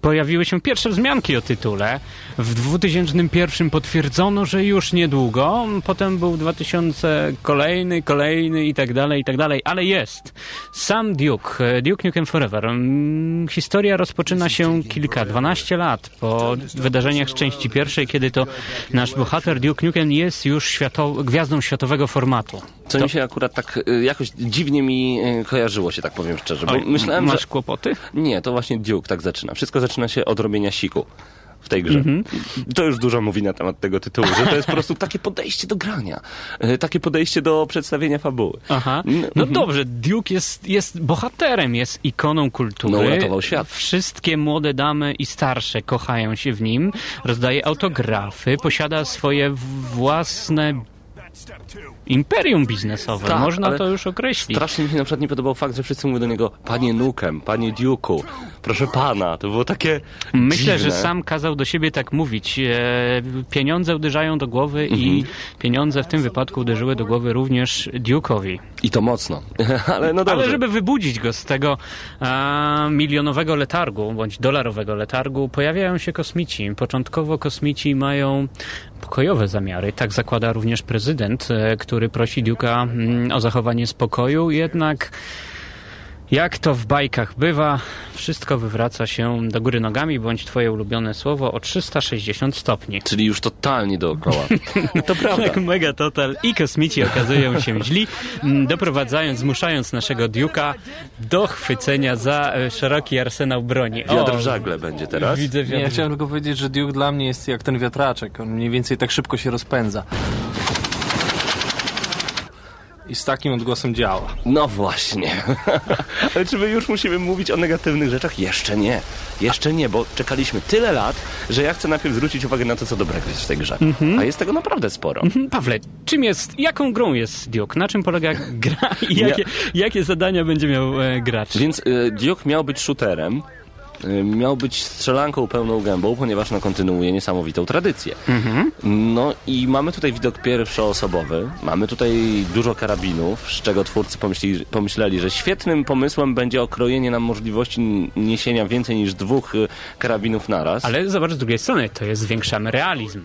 pojawiły się pierwsze wzmianki o tytule. W 2001 potwierdzono, że już niedługo. Potem był 2000 kolejny, kolejny i tak dalej, i tak dalej. Ale jest. Sam Duke, e, Duke Nukem Forever. Mm, Historia rozpoczyna się kilka, 12 lat po wydarzeniach z części pierwszej, kiedy to nasz bohater Duke Nukem jest już światow- gwiazdą światowego formatu. Co mi się akurat tak y, jakoś dziwnie mi y, kojarzyło się, tak powiem szczerze. Bo Oj, myślałem, masz że... kłopoty? Nie, to właśnie Duke tak zaczyna. Wszystko zaczyna się od robienia siku w tej grze. Mhm. To już dużo mówi na temat tego tytułu, że to jest po prostu takie podejście do grania. y, Takie podejście do przedstawienia fabuły. Aha. No mhm. dobrze, Duke jest, jest bohaterem, jest ikoną kultury. No, uratował świat. Wszystkie młode damy i starsze kochają się w nim. Rozdaje autografy, posiada swoje własne imperium biznesowe. Tak, Można to już określić. Strasznie mi się na przykład nie podobał fakt, że wszyscy mówią do niego panie Nukem, panie Duke'u, proszę pana. To było takie Myślę, dziwne. że sam kazał do siebie tak mówić. E, pieniądze uderzają do głowy i Mhm. pieniądze w tym wypadku uderzyły do głowy również Duke'owi. I to mocno. [laughs] Ale no. Ale żeby wybudzić go z tego a, milionowego letargu, bądź dolarowego letargu, pojawiają się kosmici. Początkowo kosmici mają pokojowe zamiary. Tak zakłada również prezydent, e, który prosi Duke'a mm, o zachowanie spokoju. Jednak jak to w bajkach bywa, wszystko wywraca się do góry nogami, bądź twoje ulubione słowo, o 360 stopni. Czyli już totalnie dookoła. [laughs] To prawda. Tak, mega total. I kosmici okazują się źli, m, doprowadzając, zmuszając naszego Duke'a do chwycenia za e, szeroki arsenał broni. Wiatr w żagle będzie teraz. Widzę Nie, wiatr. ja chciałem tylko powiedzieć, że Duke dla mnie jest jak ten wiatraczek. On mniej więcej tak szybko się rozpędza. I z takim odgłosem działa. No właśnie. [laughs] Ale czy my już musimy mówić o negatywnych rzeczach? Jeszcze nie. Jeszcze nie, bo czekaliśmy tyle lat, że ja chcę najpierw zwrócić uwagę na to, co dobrego jest w tej grze. A jest tego naprawdę sporo. Pawle, czym jest, jaką grą jest Duke? Na czym polega [laughs] gra i jakie, jakie zadania będzie miał e, gracz? Więc Duke miał być shooterem, miał być strzelanką pełną gębą, ponieważ no, kontynuuje niesamowitą tradycję. No i mamy tutaj widok pierwszoosobowy, mamy tutaj dużo karabinów, z czego twórcy pomyśleli, że świetnym pomysłem będzie okrojenie nam możliwości niesienia więcej niż dwóch y, karabinów naraz. Ale zobacz z drugiej strony, to jest zwiększamy realizm.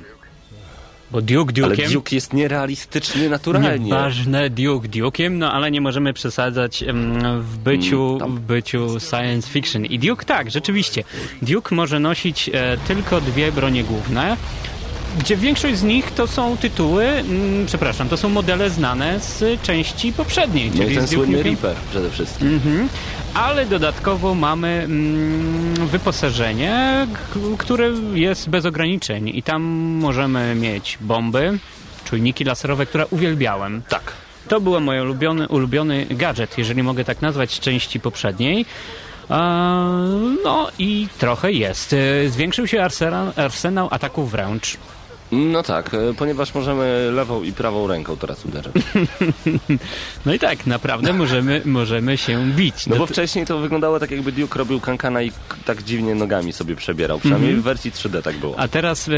Bo Duke Ale Duke'iem... Duke jest nierealistyczny naturalnie. Nieważne, Duke Duke'iem, no ale nie możemy przesadzać w byciu, Mm, w byciu science fiction. I Duke tak, rzeczywiście. Duke może nosić e, tylko dwie bronie główne, gdzie większość z nich to są tytuły, mm, przepraszam, to są modele znane z części poprzedniej, No czyli ten słynny. Reaper przede wszystkim. Mhm. Ale dodatkowo mamy mm, wyposażenie, które jest bez ograniczeń i tam możemy mieć bomby, czujniki laserowe, które uwielbiałem. Tak. To był mój ulubiony, ulubiony gadżet, jeżeli mogę tak nazwać, z części poprzedniej. No i trochę jest. Zwiększył się arsenał, arsenał ataków wręcz. No tak, y, ponieważ możemy lewą i prawą ręką teraz uderzać. [laughs] No i tak, naprawdę możemy, możemy się bić. No bo to- wcześniej to wyglądało tak, jakby Duke robił kankana i tak dziwnie nogami sobie przebierał. Przynajmniej w wersji 3D tak było. A teraz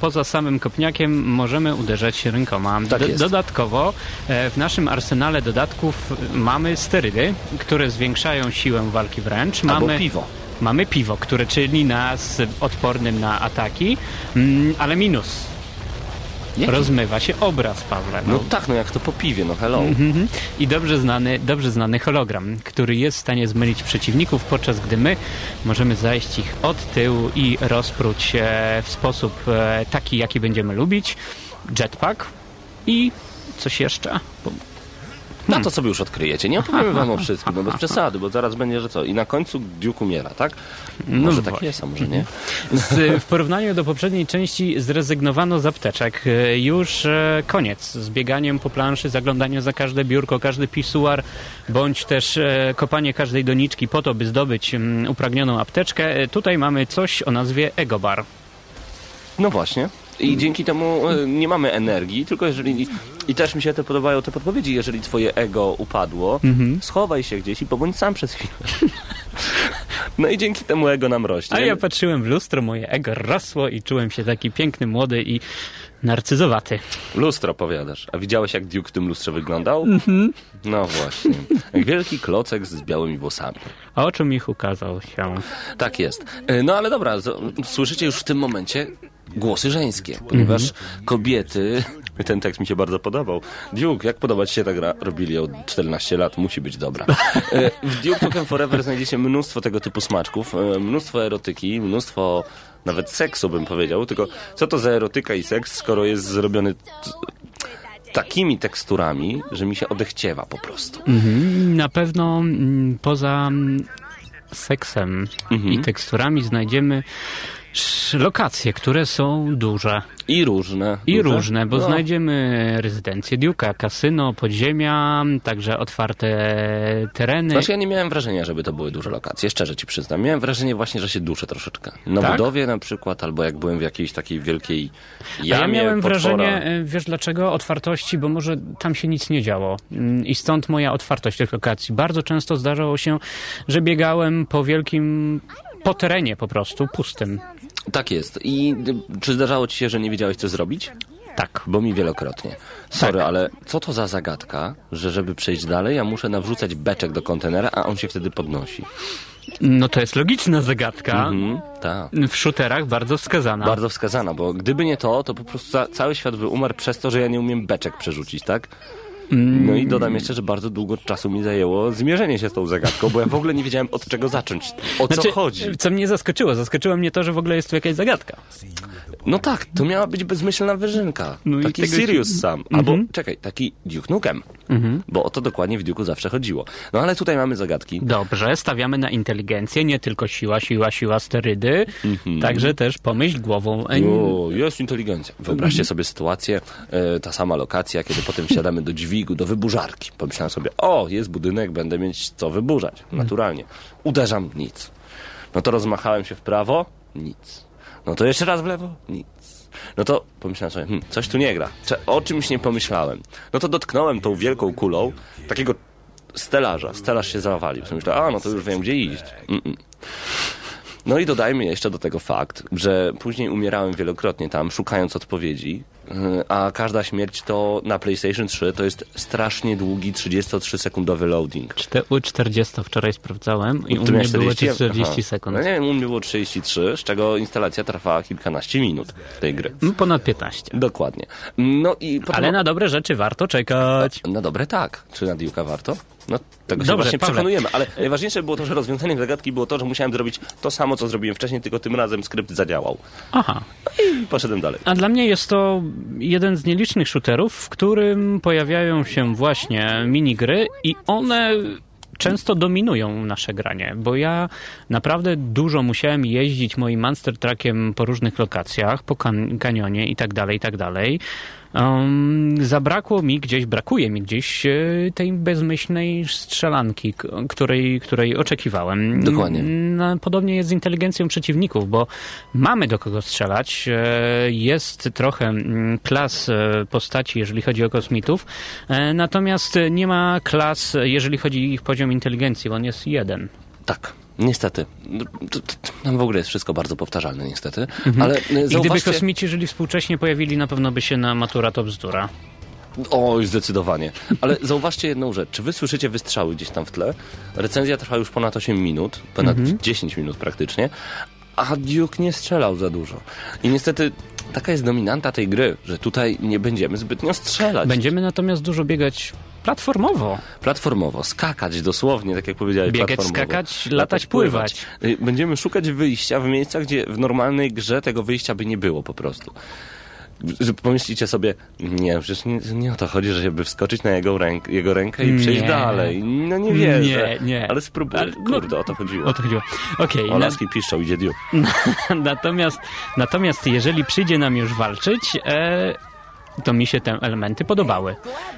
poza samym kopniakiem możemy uderzać rękoma. Tak Do- jest. Dodatkowo e, w naszym arsenale dodatków mamy sterydy, które zwiększają siłę walki wręcz. Albo Mamy piwo. Mamy piwo, które czyni nas odpornym na ataki, mm, ale minus. Jaki? Rozmywa się obraz, Pawle. No No. tak, no jak to po piwie, no hello. Mhm. I dobrze znany, dobrze znany hologram, który jest w stanie zmylić przeciwników, podczas gdy my możemy zajść ich od tyłu i rozpróć e, w sposób e, taki, jaki będziemy lubić. Jetpack i coś jeszcze. No to sobie już odkryjecie. Nie opowiem wam o wszystkim, no bez przesady, bo zaraz będzie, że co? I na końcu Duke umiera, tak? Może tak właśnie. jest, a może nie? Z, w porównaniu do poprzedniej części zrezygnowano z apteczek. E, Już e, koniec z bieganiem po planszy, zaglądaniem za każde biurko, każdy pisuar, bądź też e, kopanie każdej doniczki po to, by zdobyć mm, upragnioną apteczkę. Tutaj mamy coś o nazwie Egobar. No właśnie. I dzięki temu e, nie mamy energii, tylko jeżeli... I też mi się te podobają te podpowiedzi, jeżeli twoje ego upadło, schowaj się gdzieś i pobądź sam przez chwilę. [laughs] No i dzięki temu ego nam rośnie. A ja patrzyłem w lustro, moje ego rosło i czułem się taki piękny, młody i narcyzowaty. Lustro powiadasz. A widziałeś, jak Duke w tym lustrze wyglądał? Mhm. No właśnie. Jak wielki klocek z białymi włosami. Oczom ich ukazał się. Tak jest. E, No ale dobra, słyszycie już w tym momencie głosy żeńskie, ponieważ Mhm. kobiety... Ten tekst mi się bardzo podobał. Duke, jak podoba ci się ta gra? Robili ją 14 lat, musi być dobra. [laughs] E, W Duke Nukem Forever znajdziecie mnóstwo tego typu smaczków, e, mnóstwo erotyki, mnóstwo nawet seksu bym powiedział, tylko co to za erotyka i seks, skoro jest zrobiony t- takimi teksturami, że mi się odechciewa po prostu. Na pewno mm, poza seksem Mhm. i teksturami znajdziemy lokacje, które są duże I różne. i duże. różne, bo No. znajdziemy rezydencję Duke'a, kasyno, podziemia, także otwarte tereny. Znaczy ja nie miałem wrażenia, żeby to były duże lokacje, szczerze ci przyznam. Miałem wrażenie właśnie, że się duszę troszeczkę. Na Tak? budowie na przykład, albo jak byłem w jakiejś takiej wielkiej A jamie, ja miałem potwora. wrażenie, e, wiesz dlaczego? Otwartości, bo może tam się nic nie działo. Mm, I stąd moja otwartość tych lokacji. Bardzo często zdarzało się, że biegałem po wielkim, po terenie po prostu, pustym. Tak jest. I czy zdarzało ci się, że nie wiedziałeś co zrobić? Tak. Bo mi wielokrotnie. Sorry, Tak. ale co to za zagadka, że żeby przejść dalej, ja muszę nawrzucać beczek do kontenera, a on się wtedy podnosi. No to jest logiczna zagadka. Mhm, tak. W shooterach bardzo wskazana. Bardzo wskazana, bo gdyby nie to, to po prostu ca- cały świat by umarł przez to, że ja nie umiem beczek przerzucić, tak? No i dodam jeszcze, że bardzo długo czasu mi zajęło zmierzenie się z tą zagadką, bo ja w ogóle nie wiedziałem od czego zacząć. O co Znaczy, chodzi? Co mnie zaskoczyło? Zaskoczyło mnie to, że w ogóle jest tu jakaś zagadka. No tak, to miała być bezmyślna wyżynka. No taki Sirius sam. Albo, Mhm. czekaj, taki Duke Nukem. Bo o to dokładnie w Duke'u zawsze chodziło. No ale tutaj mamy zagadki. Dobrze, stawiamy na inteligencję, nie tylko siła, siła, siła, sterydy, także też pomyśl głową. E, O, jest inteligencja. Wyobraźcie sobie sytuację, e, ta sama lokacja, kiedy potem wsiadamy do dźwigu, do wyburzarki. Pomyślałem sobie, o, jest budynek, będę mieć co wyburzać. Naturalnie. Uderzam, nic. No to rozmachałem się w prawo, nic. No to jeszcze raz w lewo, nic. No to pomyślałem sobie, hmm, coś tu nie gra. O czymś nie pomyślałem. No to dotknąłem tą wielką kulą takiego stelaża. Stelaż się zawalił. Myślałem, a no to już wiem, gdzie iść. Mm-mm. No i dodajmy jeszcze do tego fakt, że później umierałem wielokrotnie tam, szukając odpowiedzi, a każda śmierć to na PlayStation 3 to jest strasznie długi 33-sekundowy loading. Czte- U 40 wczoraj sprawdzałem i u Ty mnie miałeś było 40? 40 Aha. sekund. No nie wiem, u mnie było 33, z czego instalacja trwała kilkanaście minut tej gry. Mm, Ponad 15. Dokładnie. No i potem... Ale na dobre rzeczy warto czekać. Na dobre tak. Czy na Duke'a warto? No, tego się Dobrze, właśnie przekonujemy. Ale najważniejsze było to, że rozwiązaniem zagadki było to, że musiałem zrobić to samo, co zrobiłem wcześniej, tylko tym razem skrypt zadziałał. Aha. I poszedłem dalej. A dla mnie jest to jeden z nielicznych shooterów, w którym pojawiają się właśnie minigry i one często dominują nasze granie, bo ja naprawdę dużo musiałem jeździć moim Monster Truckiem po różnych lokacjach, po kan- kanionie i tak dalej, i tak dalej. Um, zabrakło mi gdzieś, brakuje mi gdzieś e, tej bezmyślnej strzelanki, której, której oczekiwałem. Dokładnie. No, podobnie jest z inteligencją przeciwników, bo mamy do kogo strzelać. e, Jest trochę klas e, postaci, jeżeli chodzi o kosmitów, natomiast nie ma klas, jeżeli chodzi o ich poziom inteligencji, bo on jest jeden. Tak, niestety. No, to, to, tam w ogóle jest wszystko bardzo powtarzalne, niestety. Mhm. Ale e, I gdyby zauważcie... kosmici żyli współcześnie, pojawili, na pewno by się na matura to bzdura. Oj, zdecydowanie. Ale [laughs] zauważcie jedną rzecz. Czy wy słyszycie wystrzały gdzieś tam w tle? Recenzja trwa już ponad 8 minut, ponad Mhm. 10 minut praktycznie, a Duke nie strzelał za dużo. I niestety taka jest dominanta tej gry, że tutaj nie będziemy zbytnio strzelać. Będziemy natomiast dużo biegać platformowo. Platformowo, skakać dosłownie, tak jak powiedziałeś. Biegać, skakać, latać, pływać. Y, Będziemy szukać wyjścia w miejscach, gdzie w normalnej grze tego wyjścia by nie było po prostu. Że pomyślicie sobie, nie, przecież nie, nie o to chodzi, żeby wskoczyć na jego, ręk, jego rękę i przejść Nie. dalej. No nie wierzę. Nie, nie. Ale spróbuj. Ale- no- Kurde, o to chodziło. O to chodziło. Okej, O na- laski piszczą, idzie Duke. [laughs] natomiast, natomiast jeżeli przyjdzie nam już walczyć, e, to mi się te elementy podobały.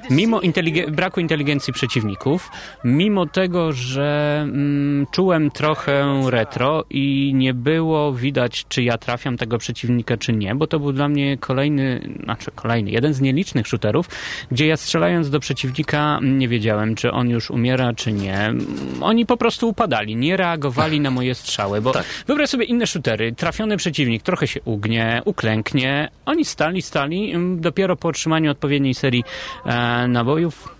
Mimo inteligen- braku inteligencji przeciwników, mimo tego, że mm, czułem trochę retro i nie było widać, czy ja trafiam tego przeciwnika, czy nie, bo to był dla mnie kolejny, znaczy kolejny, jeden z nielicznych shooterów, gdzie ja strzelając do przeciwnika nie wiedziałem, czy on już umiera, czy nie. Oni po prostu upadali, nie reagowali na moje strzały, bo Tak. wyobraź sobie inne shootery, trafiony przeciwnik trochę się ugnie, uklęknie, oni stali, stali, ym, dopiero po otrzymaniu odpowiedniej serii e, nabojów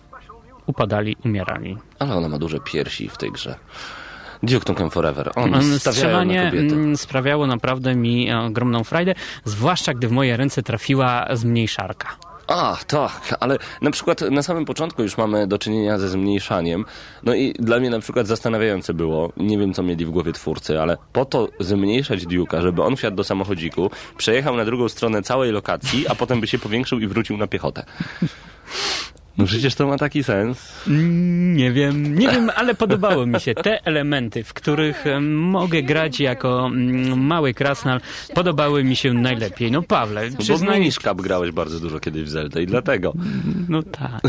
upadali, umierali. Ale ona ma duże piersi w tej grze. Duke Nukem Forever. On Mm, na Strzelanie kobiety. mm, sprawiało naprawdę mi ogromną frajdę, zwłaszcza gdy w moje ręce trafiła zmniejszarka. A, tak, ale na przykład na samym początku już mamy do czynienia ze zmniejszaniem. No i dla mnie na przykład zastanawiające było, nie wiem co mieli w głowie twórcy, ale po to zmniejszać Duke'a, żeby on wsiadł do samochodziku, przejechał na drugą stronę całej lokacji, a potem by się powiększył i wrócił na piechotę. No przecież to ma taki sens. Nie wiem, nie wiem, ale podobało mi się te elementy, w których mogę grać jako mm, mały krasnal, podobały mi się najlepiej. No Pawle, No bo w przyznaj, Cap grałeś bardzo dużo kiedyś w Zelda i dlatego. no tak.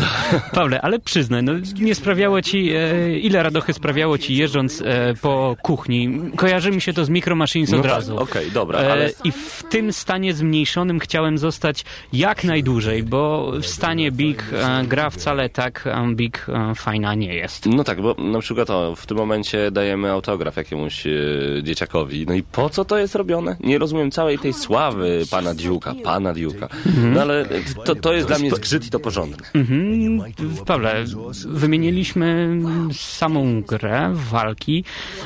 Pawle, ale przyznaj, no nie sprawiało ci, e, ile radochy sprawiało ci jeżdżąc e, po kuchni? Kojarzy mi się to z Micro Machines No od tak, razu. okej, dobra, E, ale- I w tym stanie zmniejszonym chciałem zostać jak najdłużej, bo w stanie Big e, gra wcale tak e, Big e, fajna nie jest. No tak, bo na przykład o, w tym momencie dajemy autograf jakiemuś e, dzieciakowi. No i po co to jest robione? Nie rozumiem całej tej sławy pana Diuka, pana Diuka. No ale to, to jest dla mnie zgrzyt i to porządne. Mhm. Pawle, wymieniliśmy samą grę, walki.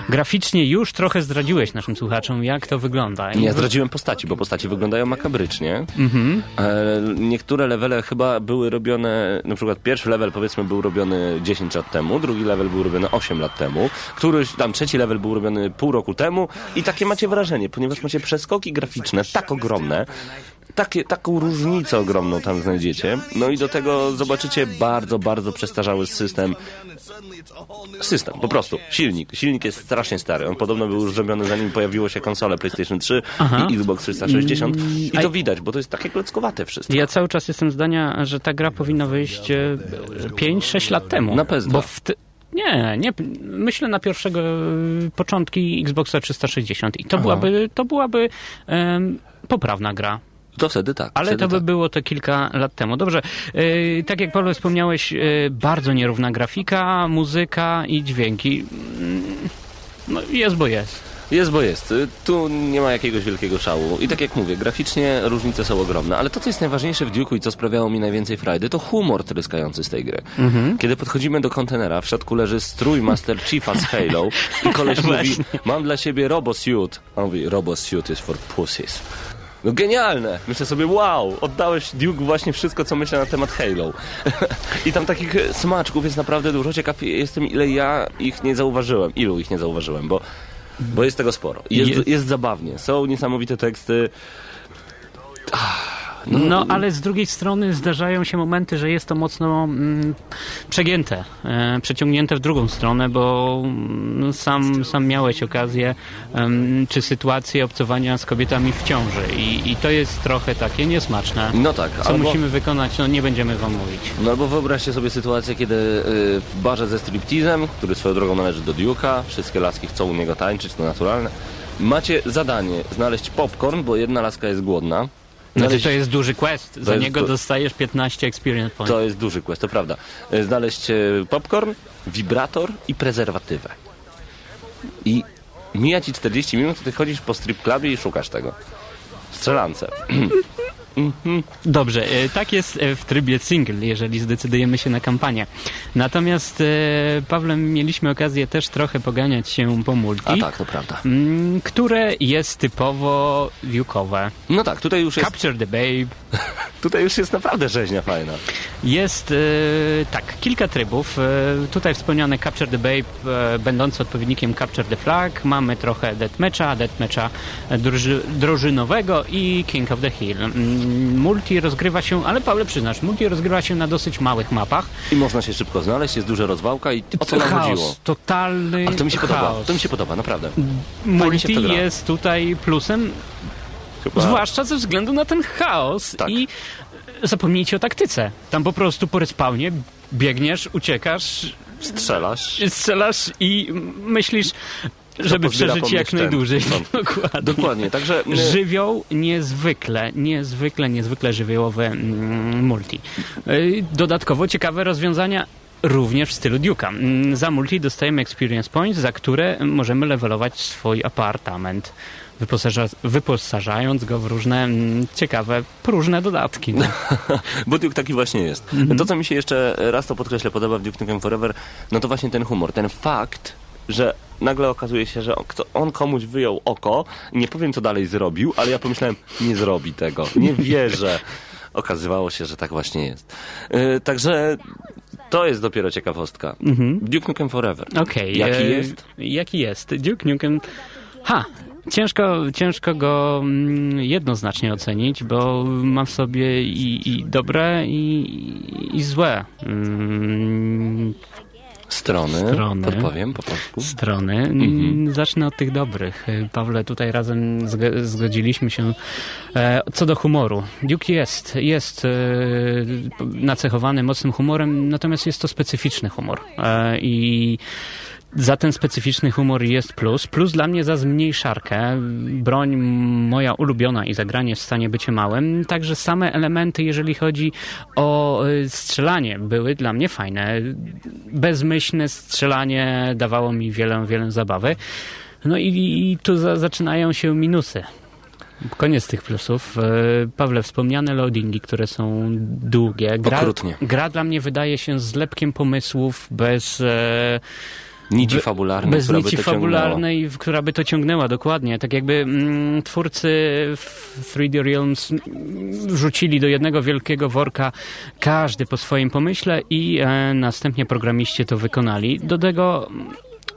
Graficznie już trochę zdradziłeś naszym słuchaczom, jak to wygląda. Nie zdradziłem postaci, bo postaci wyglądają makabrycznie. Mhm. E, niektóre levele chyba były robione na przykład pierwszy level powiedzmy był robiony 10 lat temu, drugi level był robiony 8 lat temu, któryś tam trzeci level był robiony pół roku temu i takie macie wrażenie, ponieważ macie przeskoki graficzne tak ogromne, takie, taką różnicę ogromną tam znajdziecie. No i do tego zobaczycie bardzo, bardzo przestarzały system. System, po prostu. Silnik. Silnik jest strasznie stary. On podobno był już zrobiony zanim pojawiło się konsole PlayStation 3 Aha. i Xbox 360. I to widać, bo to jest takie klockowate wszystko. Ja cały czas jestem zdania, że ta gra powinna wyjść e, 5-6 lat temu. Na PS2. Bo w ty... Nie, nie. Myślę na pierwszego e, początki Xboxa 360 i to byłaby, to byłaby em, poprawna gra. To wtedy tak. Ale wtedy to by tak. było to kilka lat temu. Dobrze, e, tak jak Paweł wspomniałeś, e, bardzo nierówna grafika, muzyka i dźwięki. Mm, No jest, bo jest. Jest, bo jest. Y, Tu nie ma jakiegoś wielkiego szału. I tak jak mówię, graficznie różnice są ogromne, ale to, co jest najważniejsze w Duke'u i co sprawiało mi najwięcej frajdy, to humor tryskający z tej gry. Kiedy podchodzimy do kontenera, w środku leży strój Master Chiefa z Halo i koleś [laughs] mówi, mam dla siebie robosuit. A on mówi, robosuit is for pussies. No genialne! Myślę sobie, wow, oddałeś Duke właśnie wszystko, co myślę na temat Halo. [laughs] I tam takich smaczków jest naprawdę dużo. Ciekaw jestem, ile ja ich nie zauważyłem. Ilu ich nie zauważyłem, bo, bo jest tego sporo. Jest, Jest- jest zabawnie. Są niesamowite teksty. No, ale z drugiej strony zdarzają się momenty, że jest to mocno mm, przegięte, e, przeciągnięte w drugą stronę, bo mm, sam, sam miałeś okazję czy sytuację obcowania z kobietami w ciąży i, i to jest trochę takie niesmaczne. No tak, Co albo, musimy wykonać, no nie będziemy wam mówić. no albo wyobraźcie sobie sytuację, kiedy y, w barze ze striptizem, który swoją drogą należy do Duke'a, wszystkie laski chcą u niego tańczyć, to naturalne. Macie zadanie znaleźć popcorn, bo jedna laska jest głodna. Znaczy Znaleźć- to jest duży quest, za niego du- dostajesz 15 experience points. To jest duży quest, to prawda. E, Znaleźć e, popcorn, wibrator i prezerwatywę. I mija ci 40 minut, ty chodzisz po strip clubie i szukasz tego. Strzelance. [clears throat] Dobrze, e, tak jest e, w trybie single, jeżeli zdecydujemy się na kampanię. Natomiast, e, Pawłem, mieliśmy okazję też trochę poganiać się po multi, A tak, to prawda. mm, które jest typowo wiukowe. No tak, tutaj już jest, Capture the Babe. [laughs] tutaj już jest naprawdę rzeźnia fajna. Jest, tak, kilka trybów. Tutaj wspomniane Capture the Babe, e, będący odpowiednikiem Capture the Flag. Mamy trochę Deathmatcha, Deathmatcha druży, drużynowego i King of the Hill. Multi rozgrywa się, ale Paweł przyznasz, multi rozgrywa się na dosyć małych mapach. I można się szybko znaleźć, jest duża rozwałka i o co nam chaos, chodziło? totalny A to mi się podoba, chaos. to mi się podoba, naprawdę. Multi jest tutaj plusem, Chyba... zwłaszcza ze względu na ten chaos Tak. i zapomnijcie o taktyce. Tam po prostu po respawnie biegniesz, uciekasz, Strzelasz. strzelasz i myślisz, żeby przeżyć jak ten. najdłużej. No. [laughs] Dokładnie. Dokładnie, także... e, Żywioł niezwykle, niezwykle, niezwykle żywiołowy mm, multi. Y, Dodatkowo ciekawe rozwiązania również w stylu Duke'a. Mm, Za multi dostajemy experience points, za które możemy levelować swój apartament. Wyposaża, wyposażając go w różne mm, ciekawe, próżne dodatki. [laughs] No. Bo Duke taki właśnie jest. To, co mi się jeszcze raz to podkreślę podoba w Duke Nukem Forever, no to właśnie ten humor, ten fakt, że nagle okazuje się, że on, on komuś wyjął oko nie powiem, co dalej zrobił, ale ja pomyślałem, nie zrobi tego, nie wierzę. [laughs] Okazywało się, że tak właśnie jest. Yy, także to jest dopiero ciekawostka. Duke Nukem Forever. Okej. Jaki e, jest? Jaki jest? Duke Nukem... Ha! Ciężko, ciężko go mm, jednoznacznie ocenić, bo ma w sobie i, i dobre, i, i złe mm, Strony, Strony. podpowiem po polsku. strony. Mhm. Mm, Zacznę od tych dobrych. E, Pawle, tutaj razem zg- zgodziliśmy się e, co do humoru. Duke jest, jest e, nacechowany mocnym humorem, natomiast jest to specyficzny humor. E, I za ten specyficzny humor jest plus. Plus dla mnie za zmniejszarkę. Broń moja ulubiona i zagranie w stanie bycie małym. Także same elementy, jeżeli chodzi o y, strzelanie, były dla mnie fajne. Bezmyślne strzelanie dawało mi wiele, wiele zabawy. No i, i tu za, zaczynają się minusy. Koniec tych plusów. E, Pawle, wspomniane loadingi, które są długie. Gra, Okrutnie. gra dla mnie wydaje się zlepkiem pomysłów bez... E, Nici fabularnej, Bez która by nici to ciągnęła. fabularnej, w- która by to ciągnęła, dokładnie. Tak jakby mm, twórcy w 3D Realms mm, rzucili do jednego wielkiego worka każdy po swoim pomyśle i e, następnie programiści to wykonali. Do tego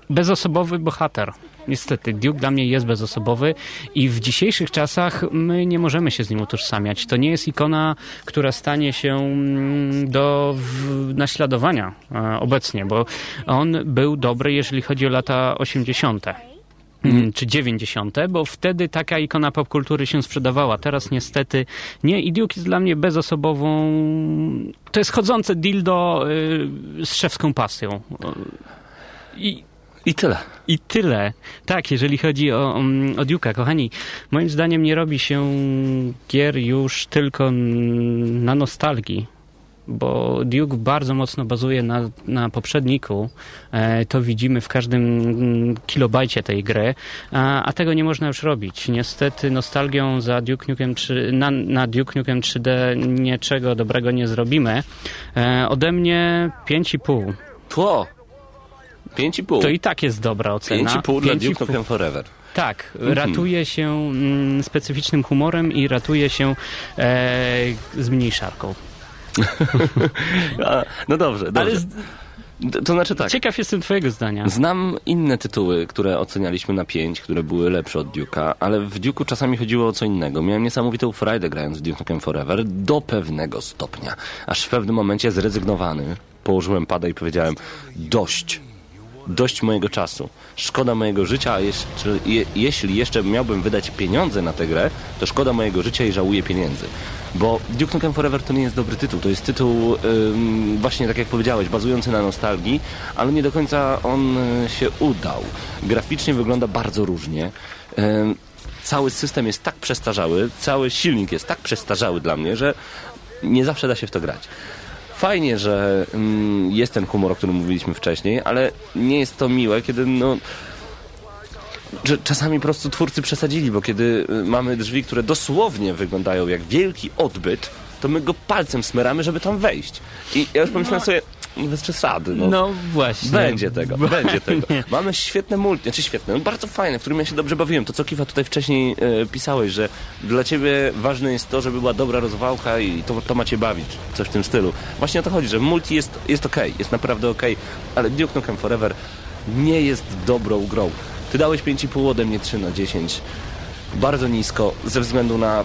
bezosobowy bohater. Niestety, Duke dla mnie jest bezosobowy i w dzisiejszych czasach my nie możemy się z nim utożsamiać. To nie jest ikona, która stanie się mm, do naśladowania e, obecnie, bo on był dobry, jeżeli chodzi o lata 80. mm, Czy 90., bo wtedy taka ikona popkultury się sprzedawała. Teraz niestety nie. I Duke jest dla mnie bezosobową. To jest chodzące dildo y, z szewską pasją. I I tyle. i tyle. Tak, jeżeli chodzi o, mm, o Duke'a, kochani, moim zdaniem nie robi się gier już tylko na nostalgii, bo Duke bardzo mocno bazuje na, na poprzedniku. E, to widzimy w każdym mm, kilobajcie tej gry, a, a tego nie można już robić. Niestety nostalgią za Duke Nukem 3, na, na Duke Nukem 3D niczego dobrego nie zrobimy. E, ode mnie 5,5. Tło. 5,5. To i tak jest dobra ocena. 5,5 dla 5,5. Duke Nukem Forever. Tak, ratuje się mm, specyficznym humorem i ratuje się e, z mniejszarką. [laughs] No dobrze, dobrze. Ale z, To znaczy tak. ciekaw jestem twojego zdania. Znam inne tytuły, które ocenialiśmy na 5, które były lepsze od Duke'a, ale w Duke'u czasami chodziło o co innego. Miałem niesamowitą frajdę grając w Duke Nukem Forever do pewnego stopnia. Aż w pewnym momencie zrezygnowany położyłem pada i powiedziałem dość. Dość mojego czasu. Szkoda mojego życia, a je, jeśli jeszcze miałbym wydać pieniądze na tę grę, to szkoda mojego życia i żałuję pieniędzy. Bo Duke Nukem Forever to nie jest dobry tytuł. To jest tytuł, ym, właśnie tak jak powiedziałeś, bazujący na nostalgii, ale nie do końca on y, się udał. Graficznie wygląda bardzo różnie. Ym, cały system jest tak przestarzały, cały silnik jest tak przestarzały dla mnie, że nie zawsze da się w to grać. Fajnie, że mm, jest ten humor, o którym mówiliśmy wcześniej, ale nie jest to miłe, kiedy no, że czasami po prostu twórcy przesadzili, bo kiedy y, mamy drzwi, które dosłownie wyglądają jak wielki odbyt, to my go palcem smyramy, żeby tam wejść. I ja już pomyślałem sobie, no bez przesady, no. No właśnie. Będzie tego, [laughs] będzie tego. Mamy świetne multi, znaczy świetne, no bardzo fajne, w którym ja się dobrze bawiłem. To co Kiwa tutaj wcześniej e, pisałeś, że dla ciebie ważne jest to, żeby była dobra rozwałka i to, to macie bawić, coś w tym stylu. Właśnie o to chodzi, że multi jest, jest okej, jest naprawdę okej, ale Duke Nukem Forever nie jest dobrą grą. Ty dałeś 5,5 ode mnie 3 na 10. Bardzo nisko, ze względu na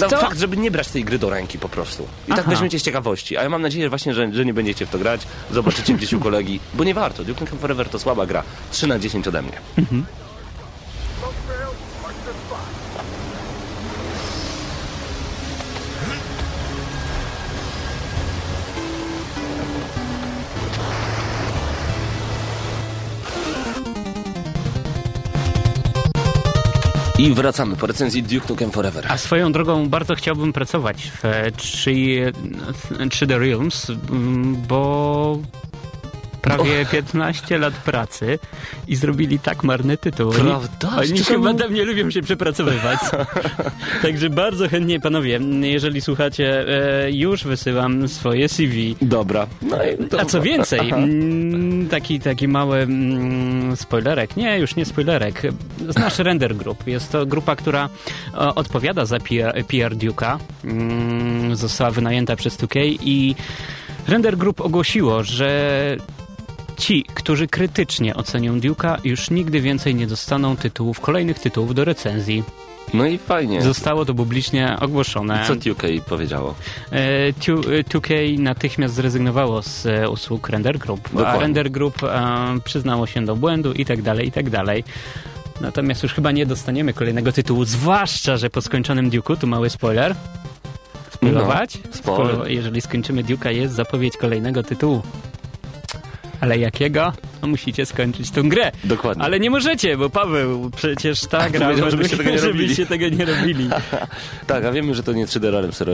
Co? fakt, żeby nie brać tej gry do ręki po prostu. I tak Aha. weźmiecie z ciekawości. A ja mam nadzieję właśnie, że, że nie będziecie w to grać, zobaczycie gdzieś u kolegi, bo nie warto. Duke Nukem Forever to słaba gra. 3 na 10 ode mnie. I wracamy po recenzji Duke Nukem Forever. A swoją drogą bardzo chciałbym pracować w e, 3, 3D Realms, bo prawie 15 lat pracy i zrobili tak marny tytuł. Oni- Prawda? Oni Czemu? chyba tam nie lubią się przepracowywać. [laughs] Także bardzo chętnie, panowie, jeżeli słuchacie, e, już wysyłam swoje CV. Dobra. No. A co więcej, mm, taki, taki mały mm, spoilerek, nie, już nie spoilerek, znasz Render Group. Jest to grupa, która e, odpowiada za PR, PR Duke'a. Mm, Została wynajęta przez 2K i Render Group ogłosiło, że ci, którzy krytycznie ocenią Duke'a, już nigdy więcej nie dostaną tytułów, kolejnych tytułów do recenzji. No i fajnie. Zostało to publicznie ogłoszone. Co UK powiedziało? E, tu- e, 2K natychmiast zrezygnowało z e, usług Render Group, a Dokładnie. Render Group e, przyznało się do błędu i tak dalej, i tak dalej. Natomiast już chyba nie dostaniemy kolejnego tytułu, zwłaszcza, że po skończonym Duke'u, tu mały spoiler, spoilować? No. Spoil- Jeżeli skończymy Duke'a, jest zapowiedź kolejnego tytułu. Ale jakiego? musicie skończyć tą grę. Dokładnie. Ale nie możecie, bo Paweł, przecież ta gra, powiedział, żebyście tego nie robili. żebyście tego nie robili. tak, a wiemy, że to nie 3D Realms e,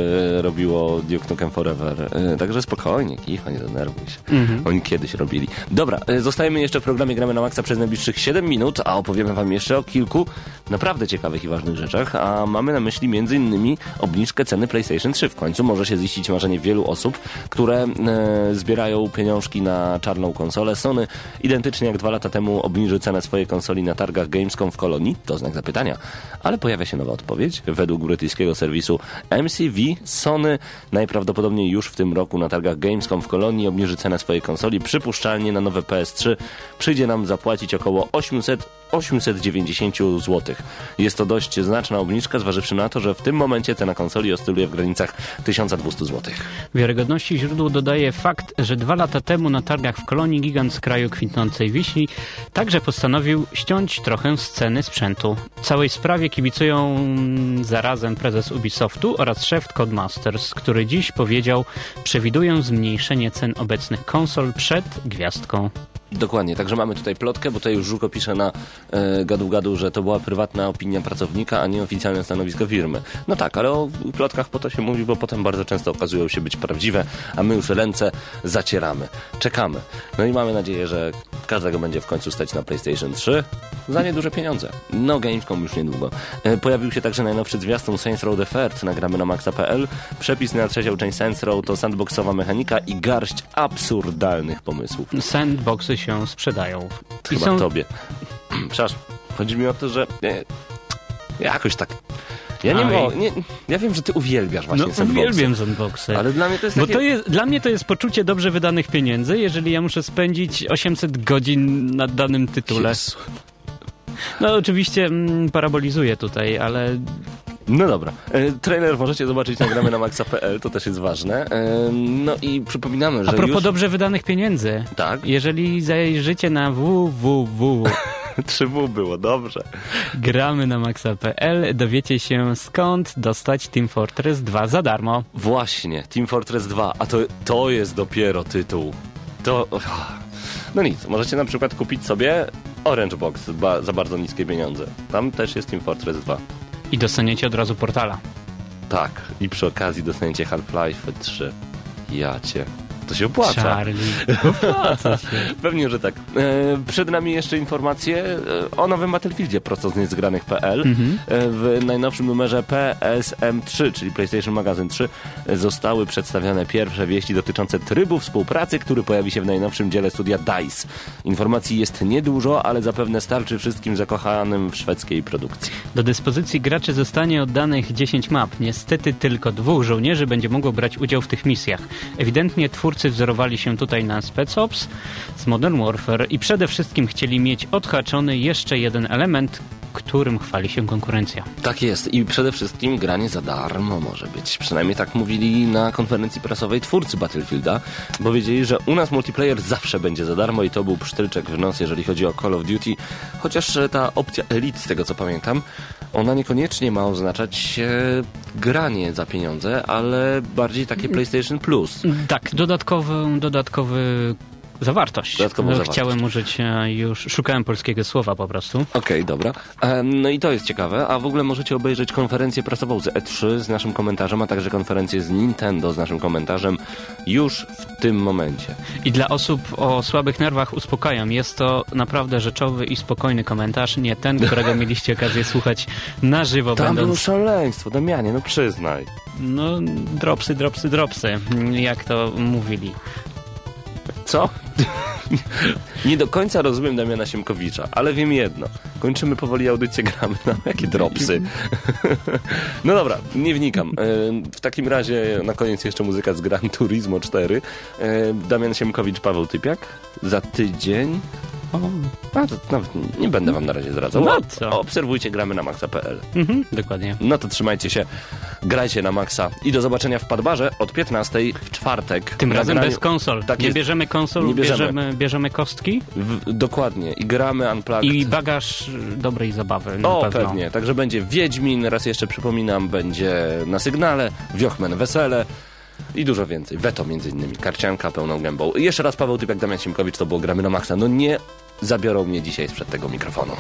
robiło Duke Nukem Forever. E, Także spokojnie, Kifa, nie denerwuj się. Mhm. Oni kiedyś robili. Dobra, e, zostajemy jeszcze w programie Gramy na Maxa przez najbliższych 7 minut, a opowiemy wam jeszcze o kilku naprawdę ciekawych i ważnych rzeczach, a mamy na myśli innymi obniżkę ceny PlayStation 3. W końcu może się ziścić marzenie wielu osób, które e, zbierają pieniążki na czarną konsolę. Sony identycznie jak dwa lata temu obniży cenę swojej konsoli na targach Gamescom w Kolonii. To znak zapytania. Ale pojawia się nowa odpowiedź. Według brytyjskiego serwisu MCV Sony najprawdopodobniej już w tym roku na targach Gamescom w Kolonii obniży cenę swojej konsoli. Przypuszczalnie na nowe PS3 przyjdzie nam zapłacić około 800 890 zł. Jest to dość znaczna obniżka, zważywszy na to, że w tym momencie cena konsoli oscyluje w granicach 1200 zł. Wiarygodności źródłu dodaje fakt, że dwa lata temu na targach w Kolonii gigant z kraju kwitnącej wiśni także postanowił ściąć trochę z ceny sprzętu. Całej sprawie kibicują zarazem prezes Ubisoftu oraz szef Codemasters, który dziś powiedział, przewidują zmniejszenie cen obecnych konsol przed gwiazdką. Dokładnie, także mamy tutaj plotkę, bo tutaj już Żuko pisze na e, gadu gadu, że to była prywatna opinia pracownika, a nie oficjalne stanowisko firmy. No tak, ale o plotkach po to się mówi, bo potem bardzo często okazują się być prawdziwe, a my już ręce zacieramy. Czekamy. No i mamy nadzieję, że każdego będzie w końcu stać na PlayStation 3 za nieduże pieniądze. No Gamescom już niedługo. E, pojawił się także najnowszy zwiastun Saints Row The Third, nagramy na maxa.pl. Przepis na trzecią część Saints Row to sandboxowa mechanika i garść absurdalnych pomysłów. Sandboxy się sprzedają. I Chyba tobie. [clears throat] Przepraszam. Chodzi mi o to, że nie, jakoś tak. Ja nie mogę. Nie, ja wiem, że ty uwielbiasz właśnie No, sandboxy, uwielbiam sandboxy. Ale dla mnie to jest Bo takie... to jest, dla mnie to jest poczucie dobrze wydanych pieniędzy, jeżeli ja muszę spędzić 800 godzin nad danym tytule. Jezu. No oczywiście mm, parabolizuję tutaj, ale No dobra. E, trailer możecie zobaczyć na gramy na maxa.pl, to też jest ważne. E, no i przypominamy, że a propos już... dobrze wydanych pieniędzy. Tak, Jeżeli zajrzycie na www [laughs] 3W było, dobrze. gramy na maxa.pl, dowiecie się skąd dostać Team Fortress 2 za darmo. Właśnie, Team Fortress 2, a to, to jest dopiero tytuł. To... No nic, możecie na przykład kupić sobie Orange Box ba za bardzo niskie pieniądze. Tam też jest Team Fortress 2. I dostaniecie od razu portala. Tak, i przy okazji dostaniecie Half-Life 3. Ja cię. To się opłaca. Charlie. [laughs] Opłaca się. Pewnie, że tak. E, przed nami jeszcze informacje e, o nowym Battlefieldzie prosto z niezgranych.pl. E, w najnowszym numerze PSM3, czyli PlayStation Magazine 3, e, zostały przedstawione pierwsze wieści dotyczące trybu współpracy, który pojawi się w najnowszym dziele studia DICE. Informacji jest niedużo, ale zapewne starczy wszystkim zakochanym w szwedzkiej produkcji. Do dyspozycji graczy zostanie oddanych 10 map. Niestety tylko dwóch żołnierzy będzie mogło brać udział w tych misjach. Ewidentnie twórcy wzorowali się tutaj na Spec Ops z Modern Warfare i przede wszystkim chcieli mieć odhaczony jeszcze jeden element, którym chwali się konkurencja. Tak jest i przede wszystkim granie za darmo może być. Przynajmniej tak mówili na konferencji prasowej twórcy Battlefielda, bo wiedzieli, że u nas multiplayer zawsze będzie za darmo i to był psztylczek w nos, jeżeli chodzi o Call of Duty. Chociaż e, ta opcja Elite, z tego co pamiętam, ona niekoniecznie ma oznaczać e, granie za pieniądze, ale bardziej takie PlayStation Plus. Tak, dodatkowy, dodatkowy zawartość. Dodatkową No, zawartość. Chciałem użyć e, już, szukałem polskiego słowa po prostu. Okej, dobra. Em, No i to jest ciekawe, a w ogóle możecie obejrzeć konferencję prasową z E3 z naszym komentarzem, a także konferencję z Nintendo z naszym komentarzem już w tym momencie. I dla osób o słabych nerwach uspokajam, jest to naprawdę rzeczowy i spokojny komentarz, nie ten, którego mieliście okazję słuchać na żywo, Tam było będąc szaleństwo, Damianie, no przyznaj. no dropsy, dropsy, dropsy, jak to mówili. Co? [laughs] Nie do końca rozumiem Damiana Siemkowicza, ale wiem jedno. Kończymy powoli audycję, [laughs] gramy na jakie dropsy. [laughs] No dobra, nie wnikam. E, W takim razie na koniec jeszcze muzyka z Gran Turismo 4. E, Damian Siemkowicz, Paweł Typiak. Za tydzień... O, A, to nawet nie będę wam na razie zdradzał. No co? Obserwujcie, gramy na maxa.pl. mhm, dokładnie. No to trzymajcie się, grajcie na maksa i do zobaczenia w Padbarze od 15 w czwartek. Tym razem nagraniu- bez konsol. Tak nie jest. bierzemy konsol, Nie bierzemy. bierzemy, bierzemy kostki W, dokładnie. I gramy Unplugged. i bagaż dobrej zabawy na o, pewno. pewnie. Także będzie Wiedźmin, raz jeszcze przypominam, będzie na sygnale, Wiochmen Wesele. I dużo więcej. Weto między innymi. Karcianka pełną gębą. I jeszcze raz Paweł typ jak Damian Simkowicz, to było Gramy na Maxa. No nie zabiorą mnie dzisiaj sprzed tego mikrofonu.